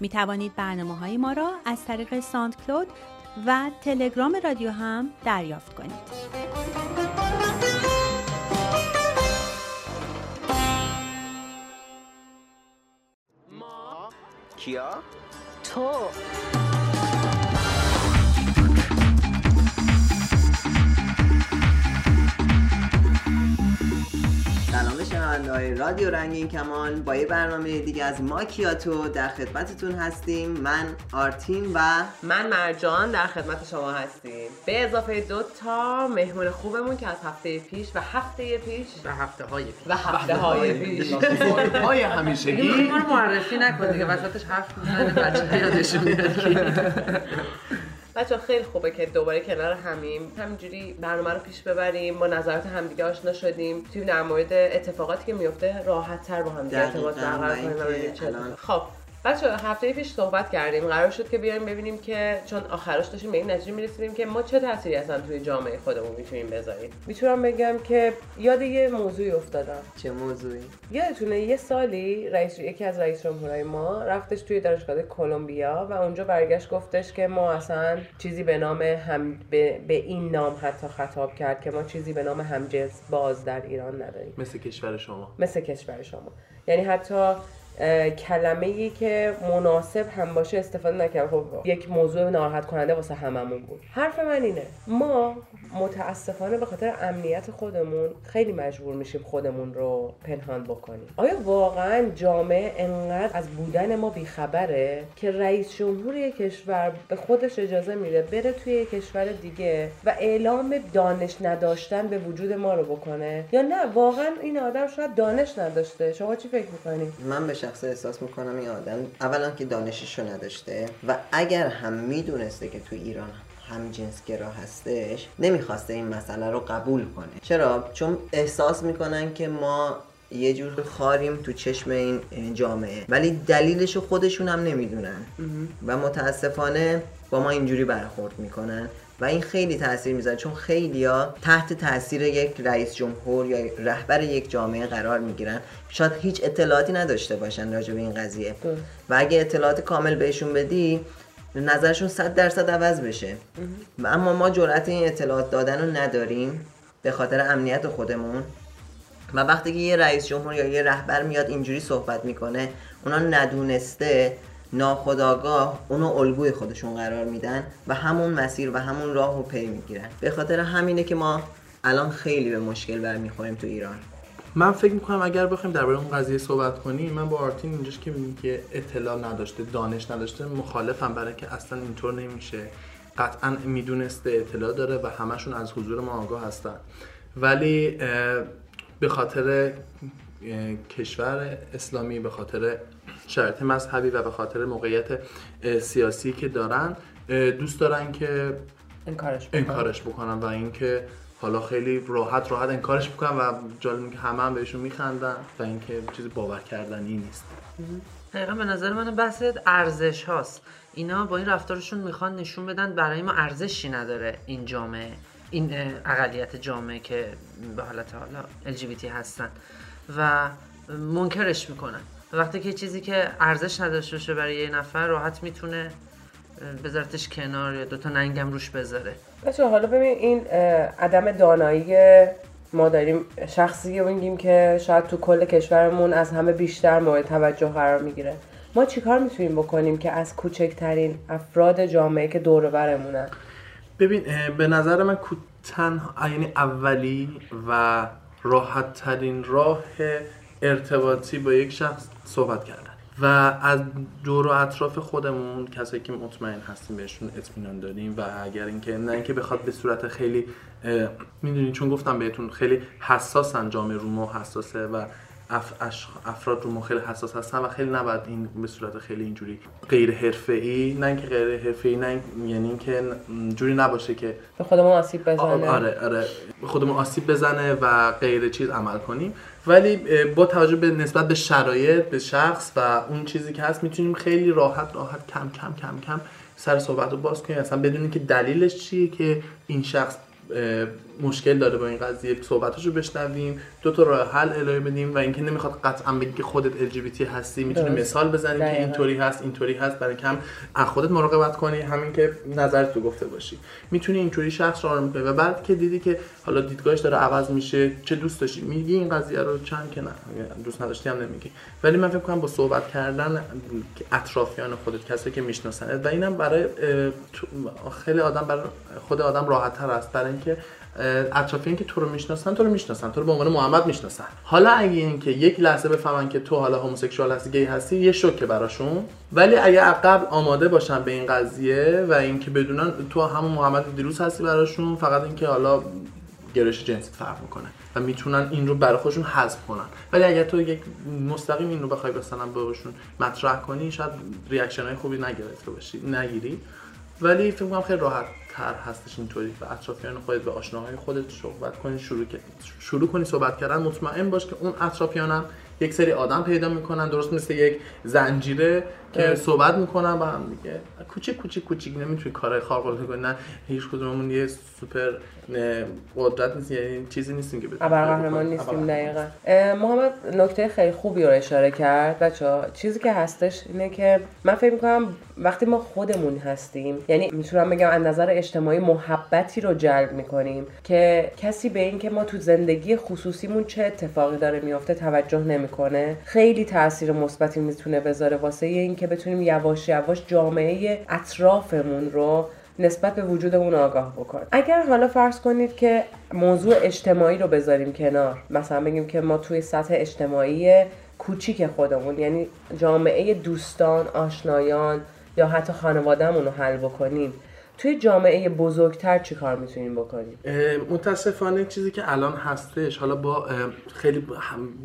می توانید برنامه های ما را از طریق ساند کلود و تلگرام رادیو هم دریافت کنید. ما کیا؟ تو سلام شنونده های رادیو رنگین کمان با یه برنامه دیگه از ماکیاتو در خدمتتون هستیم. من آرتین و من مرجان در خدمت شما هستیم. به اضافه دو تا مهمون خوبمون که از هفته پیش و هفته پیش و هفته های پیش. و هفته های پیش. های همیشگی. ما رو معرفی نکن دیگه وسطش حرف می‌زنه بچه یادشون میاد بچه خیلی خوبه که دوباره کنار همیم. همینجوری برنامه رو پیش ببریم با نظرات همدیگه آشنا شدیم. توی در مورد اتفاقاتی که میفته راحت تر با هم ارتباط برقرار کنیم خب. بچه هفته پیش صحبت کردیم. قرار شد که بیایم ببینیم که چون آخرش داشتیم به این نتیجه می‌رسیدیم که ما چه تأثیری اصلا توی جامعه خودمون می‌تونیم بذاریم. می‌تونم بگم که یاد یه موضوعی افتادم. چه موضوعی؟ یادتونه یه سالی رئیس یکی از رئیس جمهورهای ما رفتش توی دانشگاه کلمبیا و اونجا برگشت گفتش که ما اصلا چیزی به نام هم به, به این نام حتی خطاب کرد که ما چیزی به نام همجنس باز در ایران نداریم. مثل کشور شما. مثل کشور شما. یعنی حتی کلمه ای که مناسب هم باشه استفاده نکرد خب یک موضوع ناراحت کننده واسه هممون بود. حرف من اینه. ما متاسفانه به خاطر امنیت خودمون خیلی مجبور میشیم خودمون رو پنهان بکنیم. آیا واقعا جامعه انقدر از بودن ما بیخبره که رئیس جمهور کشور به خودش اجازه میده بره توی کشور دیگه و اعلام دانش نداشتن به وجود ما رو بکنه؟ یا نه واقعا این آدم شاید دانش نداشته. شما چی فکر می‌کنید من به شخص احساس می‌کنم این آدم اولا که دانشش رو نداشته و اگر هم می‌دونسته که تو ایران هم جنسگرا هستش نمی‌خواسته این مسئله رو قبول کنه. چرا؟ چون احساس می‌کنن که ما یه جور خاریم تو چشم این جامعه. ولی دلیلش رو خودشون هم نمی‌دونن. و متاسفانه با ما اینجوری برخورد می‌کنن. و این خیلی تاثیر می‌ذاره چون خیلیا تحت تاثیر یک رئیس جمهور یا رهبر یک جامعه قرار می‌گیرن. شاید هیچ اطلاعاتی نداشته باشن راجع به این قضیه. و اگه اطلاعات کامل بهشون بدی نظرشون صد درصد عوض بشه. و اما ما جرأت این اطلاعات دادن رو نداریم به خاطر امنیت خودمون. و وقتی که یه رئیس جمهور یا یه رهبر میاد اینجوری صحبت می‌کنه اونا ندونسته ناخداگاه اونو الگوی خودشون قرار میدن و همون مسیر و همون راه رو پی می‌گیرن. به خاطر همینه که ما الان خیلی به مشکل برمیخوریم تو ایران. من فکر می‌کنم اگر بخوایم درباره اون قضیه صحبت کنیم من با آرتین اینجاش که میگیم که اطلاع نداشته دانش نداشته مخالفم برای که اصلا اینطور نمیشه. قطعا می‌دونسته اطلاع داره و همشون از حضور ما آگاه هستن. ولی به خاطر کشور اسلامی به خاطر شرایط مذهبی و به خاطر موقعیت سیاسی که دارن دوست دارن که انکارش بکنن, انکارش بکنن و اینکه حالا خیلی راحت راحت انکارش می‌کنن و جالب که همه هم بهشون میخندن و اینکه چیزی باور کردنی نیست. دقیقا به نظر من بحث ارزش هاست. اینا با این رفتارشون می‌خوان نشون بدن برای ما ارزشی نداره این جامعه این اقلیت جامعه که به حالت حالا LGBT هستن و منکرش می‌کنن. وقتی که چیزی که ارزش نداشته باشه برای یه نفر راحت می‌تونه بذارتش کنار یا دوتا ننگم روش بذاره. بچه حالا ببین این عدم دانایی ما داریم شخصی میگیم که شاید تو کل کشورمون از همه بیشتر مورد توجه قرار می‌گیره. ما چیکار می‌تونیم بکنیم که از کوچکترین افراد جامعه که دور و برمونن؟ ببین به نظر من کو- تنها یعنی اولی و راحت ترین راه ارتباطی با یک شخص صحبت کردن. و از دور و اطراف خودمون کسایی که مطمئن هستیم بهشون اطمینان داریم و اگر اینکه نه اینکه بخواد به صورت خیلی می‌دونین چون گفتم بهتون خیلی حساسن جامعه رو ما حساسه و افراد رو ما خیلی حساس هستن و خیلی نباید این به صورت خیلی اینجوری غیر حرفه‌ای نه اینکه غیر حرفه‌ای نه یعنی اینکه جوری نباشه که به خودمون آسیب بزنه. آره آره. خودمون آسیب بزنه و غیر چیز عمل کنیم. ولی با توجه به نسبت به شرایط به شخص و اون چیزی که هست می‌تونیم خیلی راحت راحت کم کم کم کم سر صحبت رو باز کنیم. اصلا بدونیم که دلیلش چیه که این شخص مشکل داره با این قضیه. صحبتش رو بشنویم دو تا راه حل ارائه بدیم و اینکه نمی‌خواد قطعا بگی که خودت LGBT هستی می‌تونی. مثال بزنیم که. اینطوری هست اینطوری هست برای کم از خودت مراقبت کنی. همین که نظرت رو گفته باشی. می‌تونی اینطوری شخص رو می‌کنی و بعد که دیدی که حالا دیدگاهش داره عوض میشه چه دوست داشتی؟ میگی این قضیه رو چند که نه دوست نداشتی هم نمیگی. ولی من فکر کنم با صحبت کردن که اطرافیان خودت کسی که میشناسنت و اینم برای تو- خیلی آدم برای خود آدم راحت تر است. برای اینکه اطرافیان که تو رو می‌شناسن تو رو می‌شناسن. تو رو به عنوان محمد می‌شناسن. حالا اگه اینکه یک لحظه بفهمن که تو حالا هموسکسوال هستی گی هستی یه شوکه براشون. ولی اگه قبل آماده باشن به این قضیه و اینکه بدونن تو همون محمد دیروز هستی براشون فقط اینکه حالا گرایش جنسی فرق می‌کنه و می‌تونن این رو برای خودشون حذف کنن. ولی اگر تو یک مستقیم این رو بخوای مثلا بهشون مطرح کنی شاید ریاکشن های خوبی نگرفته باشی نگیری. ولی فکر کنم خیلی راحت تر هستش اینطوری و اطرافیان خودت و آشناهای خودت صحبت کنی شروع کنی شروع کنی صحبت کردن مطمئن باش که اون اطرافیانم یک سری آدم پیدا می‌کنن درست مثل یک زنجیره که. صحبت می‌کنن با هم دیگه. کوچیک کوچیک کوچیک. نمی‌تونی کارهای خارق العاده کنی. نه هیچ کدوممون یه سوپر قدرت نیست. یعنی چیزی نیستیم که بتونیم ابرقهرمان. نیستیم. دقیقا. محمد نکته خیلی خوبی رو اشاره کرد. بچه چیزی که هستش اینه که من فکر می‌کنم وقتی ما خودمون هستیم یعنی می‌تونم بگم از نظر اجتماعی محبتی رو جلب می‌کنیم که کسی به این که ما تو زندگی خصوصیمون چه اتفاقی داره میافته توجه نمی‌کنه. خیلی تاثیر مثبتی می‌تونه بذاره واسه اینکه بتونیم یواش یواش جامعه اطرافمون رو نسبت به وجودمون آگاه بکن اگر حالا فرض کنید که موضوع اجتماعی رو بذاریم کنار مثلا بگیم که ما توی سطح اجتماعی کوچیک خودمون یعنی جامعه دوستان آشنایان یا حتی خانوادهمون رو حل بکنیم. توی جامعه بزرگتر چی کار می‌تونیم بکنیم؟ متاسفانه چیزی که الان هستش حالا با خیلی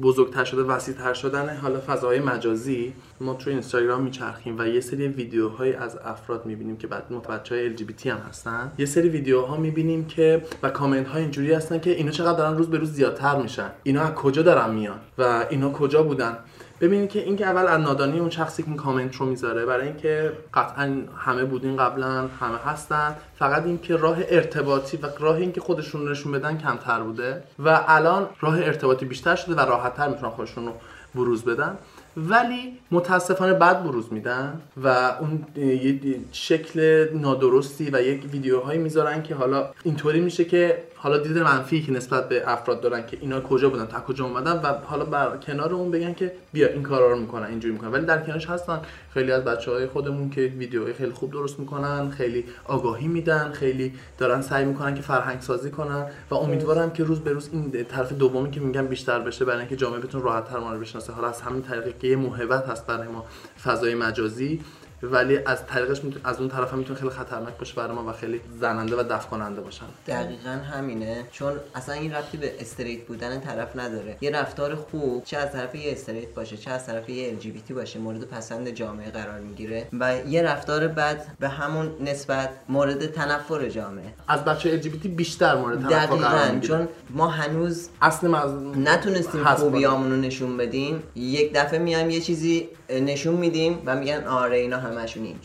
بزرگتر شده وسیعتر شدن حالا فضاهای مجازی ما توی اینستاگرام میچرخیم و یه سری ویدیوهایی از افراد می‌بینیم که بعد بچه های LGBT هم هستن. یه سری ویدیوها می‌بینیم که و کامنت ها اینجوری هستن که اینا چقدر دارن روز به روز زیادتر میشن. اینا از کجا دارن میان و اینا کجا بودن؟ ببینید که اینکه اول از نادانی اون شخصی که کامنت رو می‌ذاره برای اینکه قطعا همه بودین قبلا همه هستن فقط اینکه راه ارتباطی و راه اینکه خودشون نشون بدن کمتر بوده و الان راه ارتباطی بیشتر شده و راحتتر می‌تونن خودشون رو بروز بدن. ولی متاسفانه بعد بروز میدن و اون یه شکل نادرستی و یک ویدیوهایی می‌ذارن که حالا اینطوری میشه که حالا دید منفی که نسبت به افراد دارن که اینا کجا بودن تا کجا اومدن و حالا بر کنار اون بگن که بیا این کارا رو می‌کنن اینجوری می‌کنن. ولی در کنارش هستن خیلی از بچه های خودمون که ویدیوهای خیلی خوب درست می‌کنن خیلی آگاهی میدن خیلی دارن سعی می‌کنن که فرهنگ سازی کنن و امیدوارم که روز به روز این طرف دومی که میگم بیشتر بشه برای اینکه جامعه بتونه راحت تر ما رو بشناسه. حالا از همین طریقی که یه موهبت هست برای ما فضای مجازی. ولی از طریقش می‌تونه از اون طرف هم می‌تونه خیلی خطرناک باشه برای ما و خیلی زننده و دفع کننده باشن. دقیقا همینه. چون اصلا این ربطی به استریت بودن طرف نداره. یه رفتار خوب چه از طرف یه استریت باشه چه از طرف یه LGBT باشه مورد پسند جامعه قرار می‌گیره. و یه رفتار بد به همون نسبت مورد تنفر جامعه. از بچه LGBT بیشتر مورد توقع قرار چون ما هنوز اصل مز... نتونستیم حذف خوبیامون رو نشون بدیم. یک دفعه میایم یه چیزی نشون میدیم و میگن آره اینا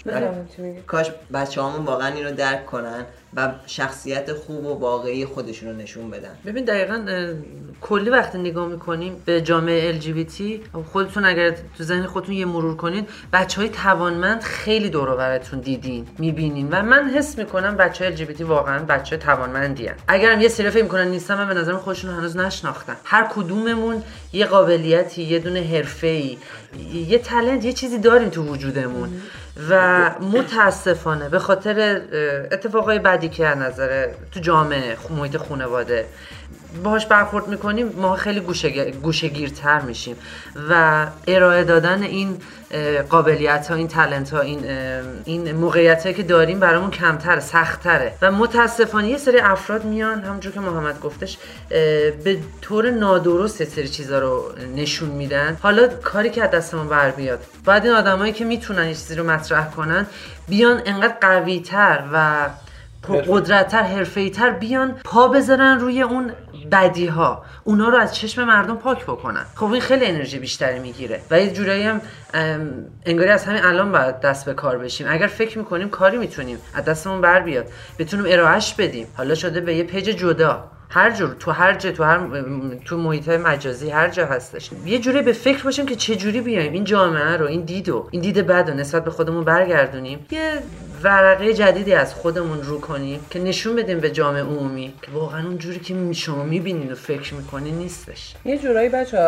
بفهمم چی میگی کاش بچه واقعا این رو درک کنن. و شخصیت خوب و واقعی خودشون رو نشون بدن. ببین دقیقا کلی وقتی نگاه می‌کنیم به جامعه LGBT خودتون اگر تو ذهن خودتون یه مرور کنین بچه های توانمند خیلی دور براتون دیدین می‌بینین. و من حس می‌کنم بچه های LGBT واقعا بچه توانمندی هن. اگرم یه سری فکر می‌کنن نیستم من به نظرم خودشون هنوز نشناختن. هر کدوممون یه قابلیتی یه دونه حرفه‌ای یه تلنت یه چیزی داریم تو وجودمون. و متاسفانه به خاطر اتفاقای بدی که از نظر تو جامعه محیط خانواده باهاش برخورد می‌کنیم ما خیلی گوشه گیرتر میشیم. و ارائه دادن این قابلیت ها این تلنت ها این این موقعیت هایی که داریم برامون کمتره سختتره. و متاسفانه یه سری افراد میان همونجور که محمد گفتش به طور نادرست سری چیزا رو نشون میدن. حالا کاری که از دستمون بر بیاد باید این آدمایی که می‌تونن یه چیزی رو مطرح کنن بیان انقدر قوی تر و قدرتتر حرفه‌ای تر بیان پا بذارن روی اون بدی ها اونا رو از چشم مردم پاک بکنن. خب این خیلی انرژی بیشتری می‌گیره. و یه جورایی هم انگاری از همین الان باید دست به کار بشیم. اگر فکر می‌کنیم کاری می‌تونیم. از دستمون بر بیاد. بتونیم ارائهش بدیم. حالا شده به یه پیج جدا. هر جور تو هر جا تو هر تو محیط مجازی هر جا هستش. یه جوری به فکر باشیم که چه جوری بیایم. این جامعه رو این دیدو این دید بد رو نسبت به خودمون برگردونیم. یه ورقه جدیدی از خودمون رو کنیم که نشون بدیم به جامعه عمومی که واقعا اون جوری که شما می‌بینین و فکر می‌کنین نیستش. یه جورایی بچه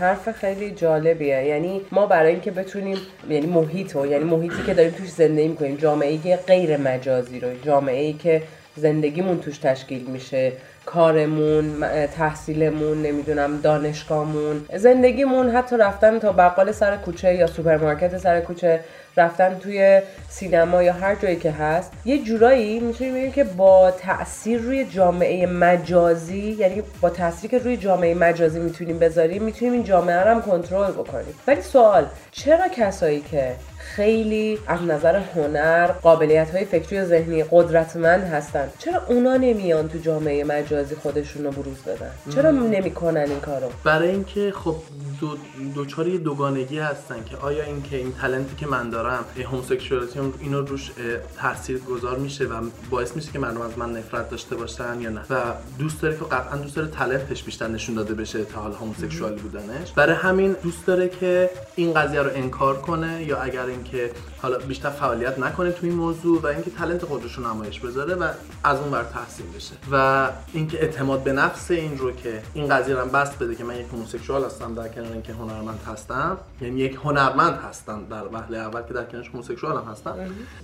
حرف خیلی جالبیه. یعنی ما برای اینکه بتونیم یعنی محیط یعنی محیطی که داریم توش زندگی می‌کنیم جامعه غیر مجازی رو جامعه ای که زندگیمون توش تشکیل میشه. کارمون تحصیلمون نمی‌دونم دانشگاهمون. زندگیمون حتی رفتن تا بقال سر کوچه یا سوپرمارکت سر کوچه رفتن توی سینما یا هر جایی که هست یه جورایی می‌تونیم بگیم که با تاثیر روی جامعه مجازی یعنی با تاثیری که روی جامعه مجازی می‌تونیم بذاریم می‌تونیم این جامعه رو هم کنترل بکنیم. ولی سوال چرا کسایی که خیلی از نظر هنر قابلیت های فکری و ذهنی قدرتمند هستن. چرا اونا نمیان تو جامعه مجازی خودشون رو بروز بدن؟ چرا نمی‌کنن این کارو؟ برای اینکه خب دو دوچار یه دوگانگی هستن که آیا اینکه این تلنتی که من دارم هومسکشوالیتی اینو روش تاثیر گذار میشه و باعث میشه که مردم از من نفرت داشته باشن یا نه؟ و دوست داره که قطعا دوست داره تلنتش بیشتر نشون داده بشه تا حال هومسکشوالی بودنش. برای همین دوست داره که این قضیه رو انکار کنه یا اگر اینکه حالا بیشتر فعالیت نکنه تو این موضوع و اینکه تلنت خودش رو نمایش بذاره و از اون بر تحسین بشه. و اینکه اعتماد به نفس این رو که این قضیه رو بست بده که من یک هومسکشوال هستم در کنار اینکه هنرمند هستم یعنی یک هنرمند هستم در وهله اول که در کنارش هومسکشوال هم هستم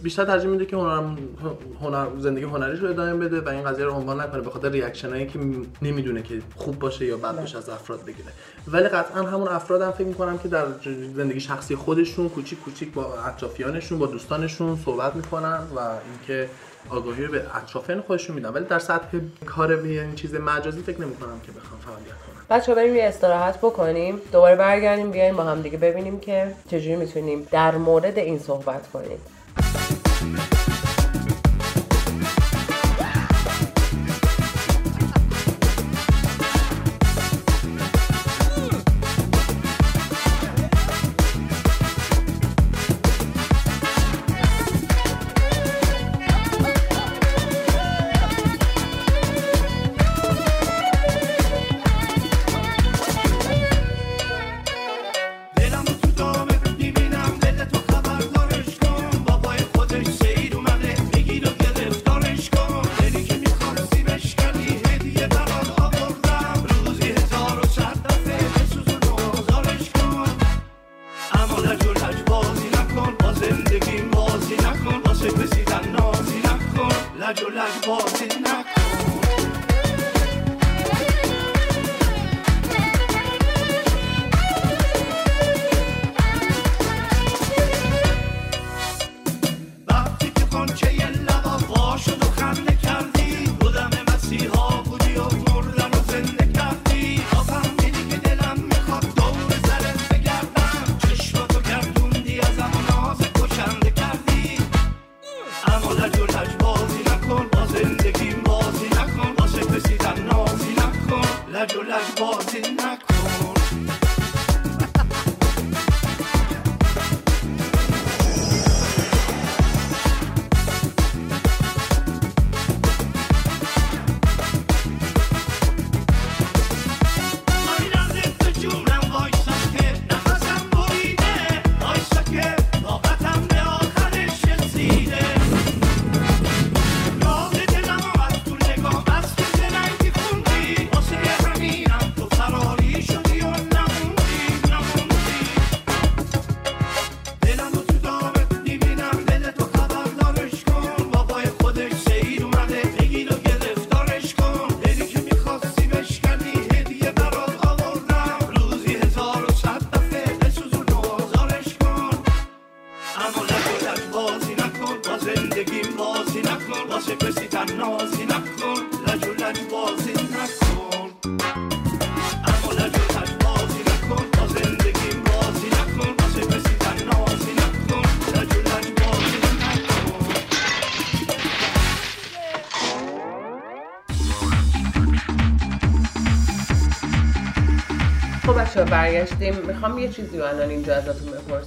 بیشتر ترجیح میده که هنر هنر زندگی هنریش رو ادامه بده و این قضیه رو عنوان نکنه به خاطر ریاکشنایی که نمی‌دونه که خوب باشه یا بد باشه از افراد بگیره. ولی قطعا همون افراد هم فکر می‌کنم که در زندگی شخصی خودشون کوچیک کوچیک با اطرافیانشون با دوستانشون صحبت می‌کنن و اینکه آگاهی رو به اطرافیان خودشون میدن. ولی در سطح کار به این چیز مجازی فکر نمی‌کنم که بخوام فعالیت کنم. بچه بریم یه استراحت بکنیم. دوباره برگردیم بیایم با هم دیگه ببینیم که چجوری می‌تونیم در مورد این صحبت کنیم. بچه برگشتیم می‌خوام یه چیزی رو الان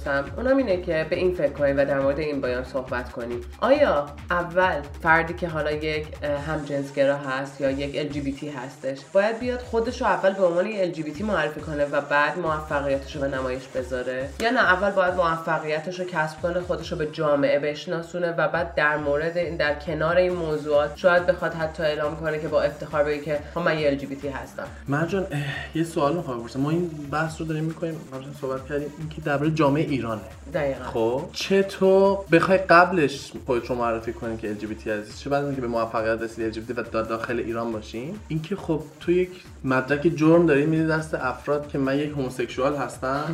بپرسم اونم اینه که به این فکر کنیم و در مورد این بیان صحبت کنیم. آیا اول فردی که حالا یک همجنسگرا هست یا یک LGBT هستش باید بیاد خودش رو اول به عنوان یک LGBT معرفی کنه و بعد موفقیتش رو به نمایش بذاره؟ یا نه اول باید موفقیتش رو کسب کنه خودش رو به جامعه بشناسونه و بعد در مورد این در کنار این موضوعات شاید بخواد حتی اعلام کنه که با افتخار بگه که خب من یه LGBT هستم. مرجان یه سوال می‌خوام بپرسم. ما این بحث رو داریم می‌کنیم صحبت کردیم اینکه درباره جامعه ایرانه. دقیقا. خب. چطور بخوای قبلش خودت رو معرفی کنی که LGBT هستی چه بعد اینکه به موفقیت رسیدی LGBT و دا- داخل ایران باشین اینکه خب تو یک مدرک جرم داری میدی دست افراد که من یک هوموسکسوال هستم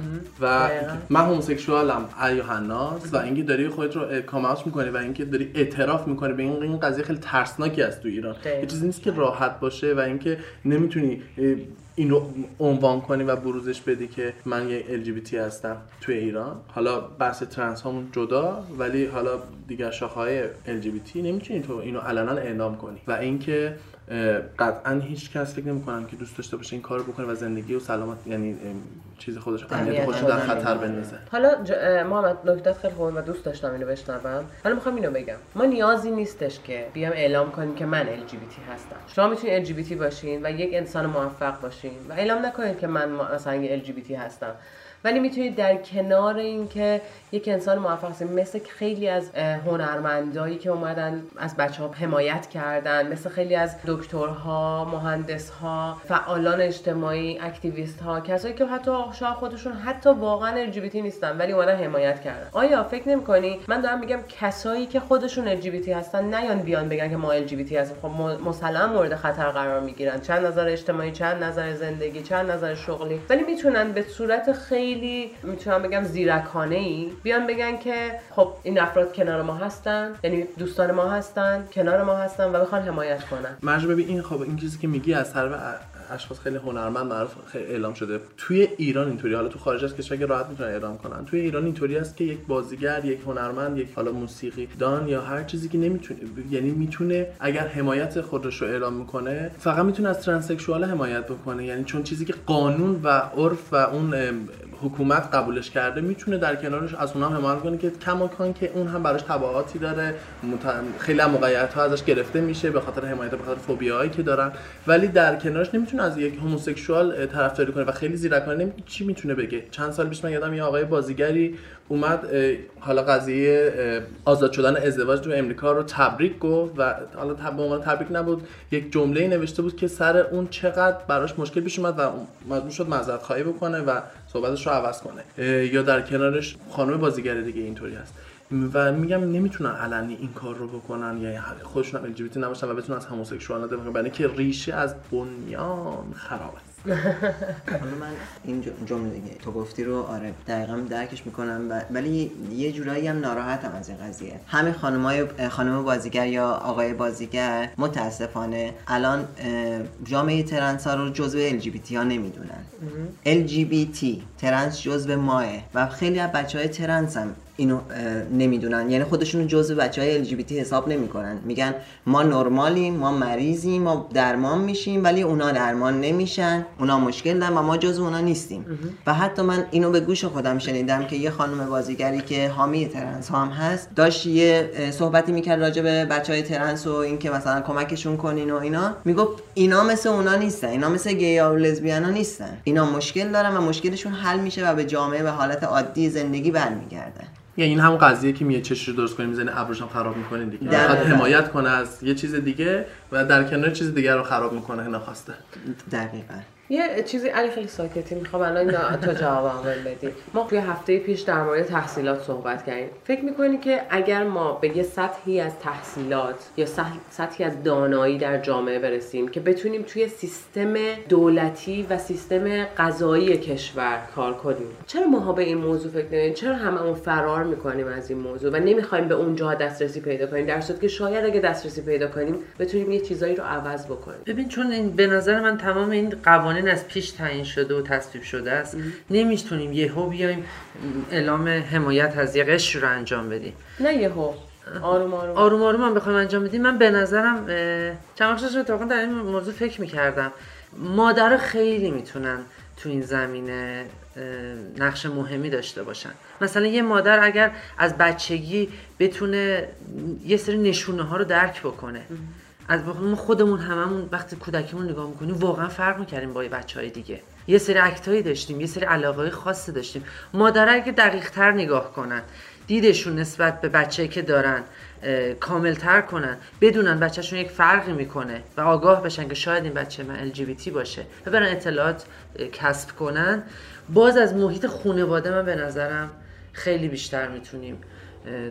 و دقیقاً. من هوموسکسوالم ایو هناس و اینکه داری خودت رو کام اوت می‌کنی و اینکه داری اعتراف می‌کنی به این این قضیه خیلی ترسناکی است تو ایران. یه چیزی نیست که راحت باشه و اینکه نمی‌تونی اه، اینو عنوان کنی و بروزش بدی که من یه LGBT هستم توی ایران. حالا بحث ترنس هامون جدا ولی حالا دیگر شاخه های LGBT نمی‌تونی تو اینو علنا اعلام کنی. و اینکه قطعا هیچ کس فکر نمی‌کنم که دوست داشته باشه این کارو بکنه و زندگی و سلامت یعنی چیز خودش امنیت خودش رو در. خطر بندازه. حالا ج... محمد نکتت خیلی خوبه و دوست داشتم اینو بشنوم. حالا می‌خوام اینو بگم. ما نیازی نیستش که بیام اعلام کنیم که من LGBT هستم. شما می‌تونید LGBT باشین و یک انسان موفق باشین. و اعلام نکنید که من مثلا LGBT هستم. ولی می‌تونید در کنار اینکه یک انسان موفق مثل خیلی از هنرمندایی که اومدن از بچه ها حمایت کردن مثل خیلی از دکترها مهندسها فعالان اجتماعی اکتیویست ها کسایی که حتی شاید خودشون حتی واقعا LGBT نیستن ولی اومدن حمایت کردن. آیا فکر نمی‌کنی؟ من دارم میگم کسایی که خودشون LGBT هستن نیان بیان بگن که ما LGBT هستیم. خب مسلما مورد خطر قرار می‌گیرن. چند نظر اجتماعی چند نظر زندگی چند نظر شغلی. ولی می‌تونن به صورت خیلی می‌تونم بگم زیرکانه ای بیان بگن که خب این افراد کنار ما هستن یعنی دوستان ما هستن کنار ما هستن و بخوان حمایت کنن. مرجع ببین این خب این چیزی که میگی از طرف اشخاص خیلی هنرمند معروف خیلی اعلام شده. توی ایران اینطوری. حالا تو خارج از کشور راحت می‌تونن اعلام کنن. توی ایران اینطوری است که یک بازیگر یک هنرمند یک حالا موسیقی دان یا هر چیزی که نمی‌تونه یعنی می‌تونه اگر حمایت خودش رو اعلام می‌کنه فقط می‌تونه از ترنسکشوال حمایت بکنه. یعنی چون چیزی که قانون و عرف و اون حکومت قبولش کرده می‌تونه در کنارش از اونها هم حمایت کنه که کماکان که اون هم براش تبعاتی داره خیلی موقعیت ها ازش گرفته میشه به خاطر حمایت به خاطر فوبیاهایی که دارن. ولی در کنارش نمی‌تونه از یک هوموسکسوال اه، طرفداری کنه و خیلی زیرکانه نمی... چی می‌تونه بگه. چند سال پیش من یادم یه آقای بازیگری اومد حالا قضیه آزاد شدن ازدواج تو امریکا رو تبریک گفت و حالا به عنوان تبریک نبود یک جمله نوشته بود که سر اون چقدر براش مشکل پیش اومد و مجبور شد معذرت خواهی بکنه و صحبتش رو عوض کنه. یا در کنارش خانم بازیگر دیگه اینطوری هست. و میگم نمی‌تونن علنی این کار رو بکنن یا خودشون هم LGBT نباشن و بتونن از هموسکسوال دفاع کنن برای اینکه ریشه از بنیان خراب است. حالا من این جمله دیگه تو گفتی رو آره دقیقا درکش می‌کنم ولی یه جورایی هم ناراحتم از این قضیه. همین خانمای خانم بازیگر یا آقای بازیگر متاسفانه الان جامعه ترنس ها رو جزو LGBT ها نمی‌دونن. LGBT ترنس جزو ما و خیلی از بچه های ترنس هم اینو نمی‌دونن. یعنی خودشون جزو بچه های LGBT حساب نمی‌کنن. میگن ما نرمالیم ما مریضیم ما درمان میشیم ولی اونا درمان نمیشن. اونا مشکل دارن و ما جزو اونا نیستیم. و حتی من اینو به گوش خودم شنیدم که یه خانم بازیگری که حامی ترنس هم هست داشت یه صحبتی می‌کرد راجع به بچه های ترنس و اینکه مثلا کمکشون کنین و اینا. می‌گفت اینا مثل اونا نیستن. اینا مثل گیا و لزبیانا نیستن. اینا مشکل دارن و مشکلشون حل میشه و به جامعه به حالت عادی زندگی برمیگردن. یعنی این هم قضیه که میگه چش رو درست کنی می‌زنه ابروش هم خراب می‌کنه دیگه. می‌خواد حمایت کنه از یه چیز دیگه و در کنار چیز دیگه رو خراب می‌کنه ناخواسته دقیقا. یه چیزی علی خیلی ساکتی می‌خوام الان تو جواب اول بدی. ما توی هفته پیش در مورد تحصیلات صحبت کردیم. فکر می‌کنی که اگر ما به یه سطحی از تحصیلات یا سطح- سطحی از دانایی در جامعه برسیم که بتونیم توی سیستم دولتی و سیستم قضایی کشور کار کنیم چرا ماها به این موضوع فکر نمی‌کنیم؟ چرا هممون فرار می‌کنیم از این موضوع و نمی‌خوایم به اونجا دسترسی پیدا کنیم؟ در صورتی که شاید اگه دسترسی پیدا کنیم بتونیم یه چیزایی رو عوض بکنیم. ببین چون این به نظر من تمام این قوانین از پیش تعیین شده و تصویب شده است. نمی‌تونیم یهو بیایم اعلام حمایت از یه قشر رو انجام بدیم. نه یهو. آروم آروم. آروم آروم هم بخوایم انجام بدیم. من به نظرم چند وقت اتفاقا در این موضوع فکر می‌کردم. مادر خیلی می‌تونن تو این زمینه نقش مهمی داشته باشن. مثلا یه مادر اگر از بچگی بتونه یه سری نشونه ها رو درک بکنه. از ما خودمون هممون وقتی کودکیمون نگاه می‌کنیم واقعا فرق می‌کردیم با بچه های دیگه. یه سری اکتایی داشتیم یه سری علاقه خاصی داشتیم. مادر اگه دقیق تر نگاه کنن دیدشون نسبت به بچه که دارن کاملتر کنن بدونن بچهشون یک فرقی می‌کنه و آگاه بشن که شاید این بچه من LGBT باشه و برن اطلاعات کسب کنن باز از محیط خانواده من به نظرم خیلی بیشتر می‌تونیم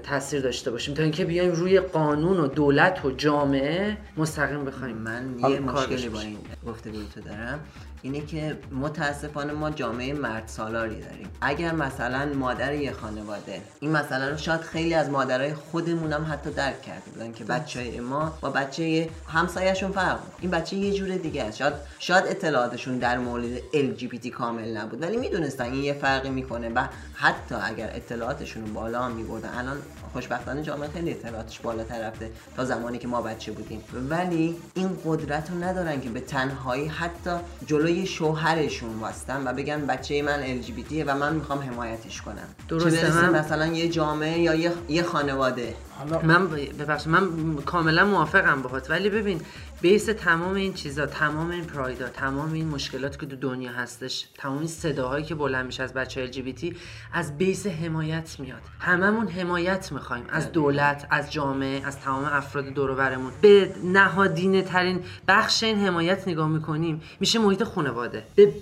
تاثیر داشته باشیم. تا اینکه بیایم روی قانون و دولت و جامعه مستقیم بخوایم. من یه مشکلی با این گفته تو دارم. اینه که متاسفانه ما جامعه مرد سالاری داریم. اگر مثلا مادر یه خانواده این مسئله رو شاید خیلی از مادرای خودمون هم حتی درک کرده بودن که بچه ما با بچه همسایهشون فرق این بچه یه جور دیگه است. شاید شاید اطلاعاتشون در مورد LGBT کامل نبود ولی می‌دونستن این یه فرقی می‌کنه. و حتی اگر اطلاعاتشون بالا میبردن الان خوشبختانه جامعه خیلی اطلاعاتش بالاتر رفته تا زمانی که ما بچه بودیم. ولی این قدرت رو ندارن که به تنهایی حتی جلوی شوهرشون واستن و بگن بچه من LGBT و من می‌خوام حمایتش کنم. درسته مثلا یه جامعه یا یه, خانواده. من ببخشید من کاملا موافقم باهات. ولی ببین بیس تمام این چیزا تمام این پرایدا تمام این مشکلاتی که تو دنیا هستش تمام این صداهایی که بلند میشه از بچه LGBT از بیس حمایت میاد. هممون حمایت می‌خوایم. از. دولت از جامعه از تمام افراد دور برمون. به نهادینه ترین بخش این حمایت نگاه می‌کنیم میشه محیط خانواده. به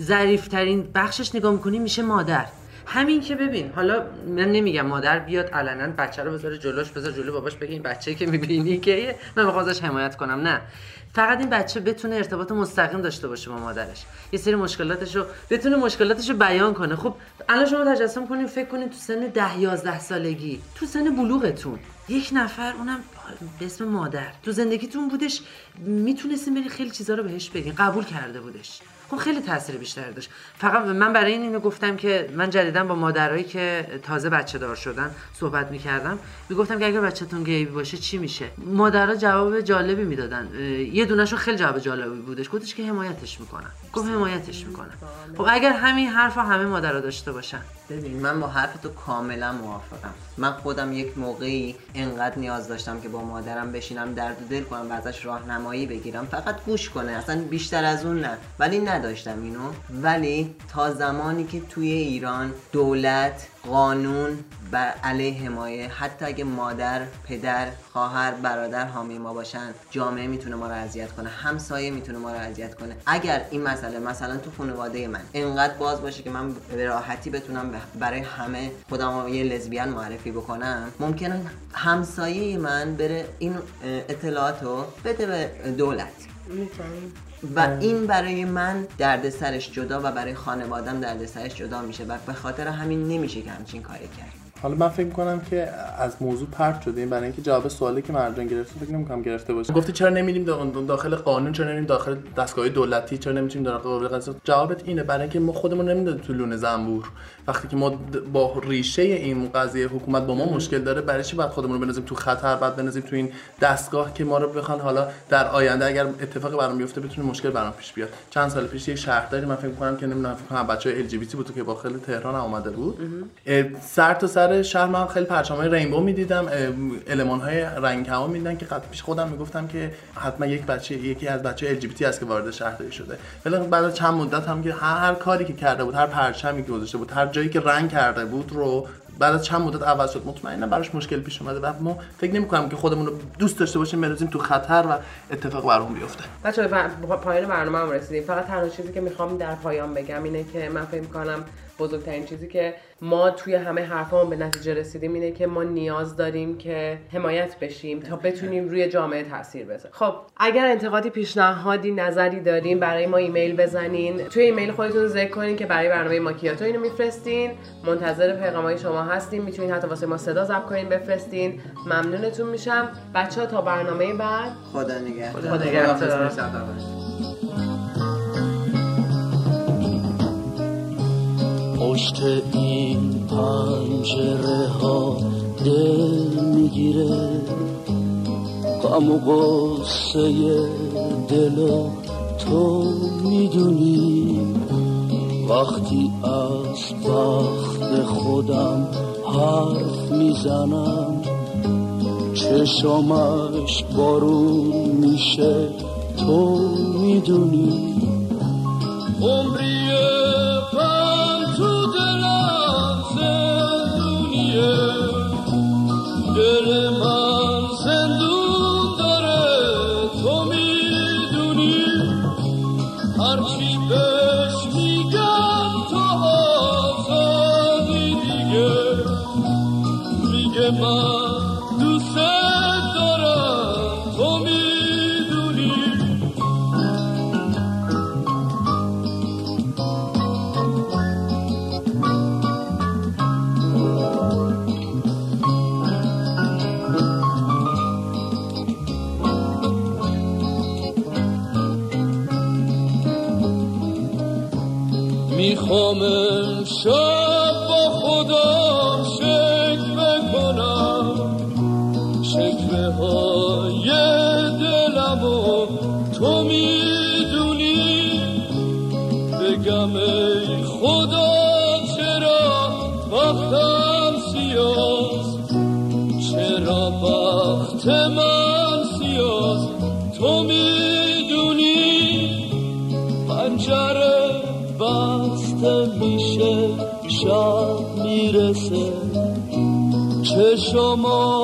ظریف ترین بخشش نگاه می‌کنیم میشه مادر. همین که ببین حالا من نمیگم مادر بیاد علنا بچه رو بذاره جلوش بذار جلو باباش بگه این بچه که می‌بینی که من می‌خوام حمایت کنم. نه. فقط این بچه بتونه ارتباط مستقیم داشته باشه با مادرش. یه سری مشکلاتش رو بتونه مشکلاتش رو بیان کنه. خب الان شما تجسم کنین فکر کنین تو سن ده 11 سالگی تو سن بلوغتون یک نفر اونم به اسم مادر تو زندگیتون بودش می‌تونستین بری خیلی چیزا رو بهش بگین قبول کرده بودش. خب خیلی تاثیر بیشتر داشت فقط من برای این اینو گفتم که من جدیدا با مادرایی که تازه بچه دار شدن صحبت می‌کردم می‌گفتم که اگر بچهتون گیبی باشه چی میشه؟ مادرها جواب جالبی می‌دادن. یه دونهشون خیلی جواب جالبی بودش. گفتش که حمایتش می‌کنن. گفت حمایتش می‌کنن خب اگر همین حرف همه مادرها داشته باشن. ببین من با حرف تو کاملا موافقم. من خودم یک موقعی انقدر نیاز داشتم که با مادرم بشینم درد و دل کنم و ازش راهنمایی بگیرم. فقط گوش کنه. اصلا بیشتر از اون نه. ولی نداشتم اینو. ولی تا زمانی که توی ایران دولت قانون بر علیه حمایه. حتی اگه مادر پدر خواهر برادر حامی ما باشن جامعه می‌تونه ما رو اذیت کنه. همسایه می‌تونه ما رو اذیت کنه. اگر این مسئله مثلا تو خانواده من انقدر باز باشه که من به راحتی بتونم برای همه خودم یه لزبیان معرفی بکنم ممکنه همسایه من بره این اطلاعات رو بده به دولت. و این برای من دردسرش جدا و برای خانوادم دردسرش جدا میشه و به خاطر همین نمیشه که همچین کاری کرد. حالا من فکر می‌کنم که از موضوع پرت شدیم برای اینکه جواب سوالی که مرجان گرفته فکر نمی‌کنم گرفته باشه. گفتی چرا نمیریم داخل قانون؟ چرا نمیریم داخل دستگاه دولتی؟ چرا نمی‌تونیم داخل قوه قضاییه جوابت اینه. برای اینکه ما خودمون نمی‌دونیم تو لونه زنبور. وقتی که ما با ریشه این قضیه حکومت با ما مشکل داره برای چی باید خودمون رو بنازیم تو خطر بعد بنازیم تو این دستگاه که ما رو بخوان حالا در آینده اگر اتفاقی برام بیفته بتونه مشکل برام پیش بیاد. چند سال پیش یک شهرداری من فکر می‌کنم که نمی‌دونم فکر کنم بچه‌های ال جی بی تی بود که داخل تهران اومده بود. سر تا سر شهر من خیلی پرچمای رینبو می‌دیدم المان های رنگ کمان که قبل پیش خودم می‌گفتم که حتما یک بچه یکی از بچه ال جی بی تی است که وارد شهرداری شده. ولی بعد چند مدت هم که هر, هر کاری که کرده بود هر پرچمی که گذاشته بود هر جایی که رنگ کرده بود رو بعد از چند مدت عوض شد. مطمئنا براش مشکل پیش اومده و ما فکر نمی کنم که خودمون رو دوست داشته باشیم بنازیم تو خطر و اتفاق برامون بیفته. بچه‌ها پایان برنامه هم رسیدیم. فقط تنها چیزی که می‌خوام در پایان بگم اینه که من فکر کنم بزرگترین چیزی که ما توی همه حرفامون به نتیجه رسیدیم اینه که ما نیاز داریم که حمایت بشیم تا بتونیم روی جامعه تاثیر بذاریم. خب اگر انتقادی پیشنهادی نظری داریم برای ما ایمیل بزنین. توی ایمیل خودتون ذکر کنین که برای برنامه ماکیاتو اینو میفرستین. منتظر پیغامای شما هستیم. می‌تونین حتی واسه ما صدا ضبط کنین بفرستین. ممنونتون میشم. بچه ها تا برنامه بعد. خدا نگهدار. خدا نگهدار. پشت این پنجره ها دل می‌گیره. غم و قصه دل تو می‌دونی. وقتی از وقت خودم حرف می‌زنم چشمش بارون میشه تو می‌دونی. Gönlüm شما رو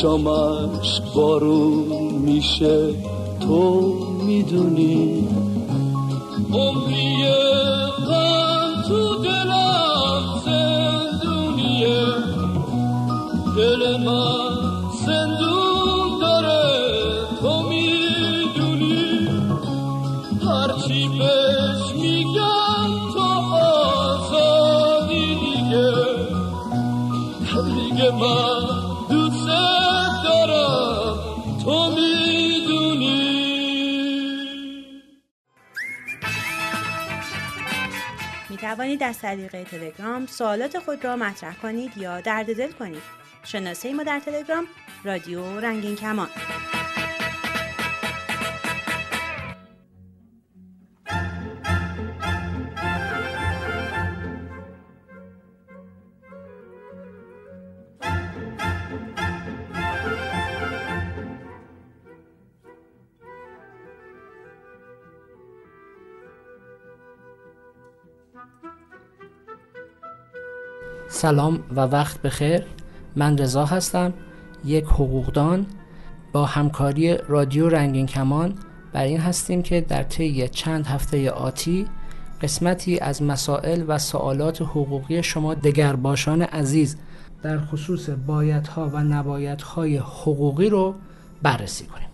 چشمش بارون میشه. طریق تلگرام سوالات خود را مطرح کنید یا درد دل کنید. شناسه ما در تلگرام رادیو رنگین کمان سلام و وقت بخیر. من رضا هستم یک حقوقدان با همکاری رادیو رنگین کمان. بر این هستیم که در طی چند هفته آتی قسمتی از مسائل و سوالات حقوقی شما دگرباشان عزیز در خصوص بایدها و نبایدهای حقوقی رو بررسی کنیم.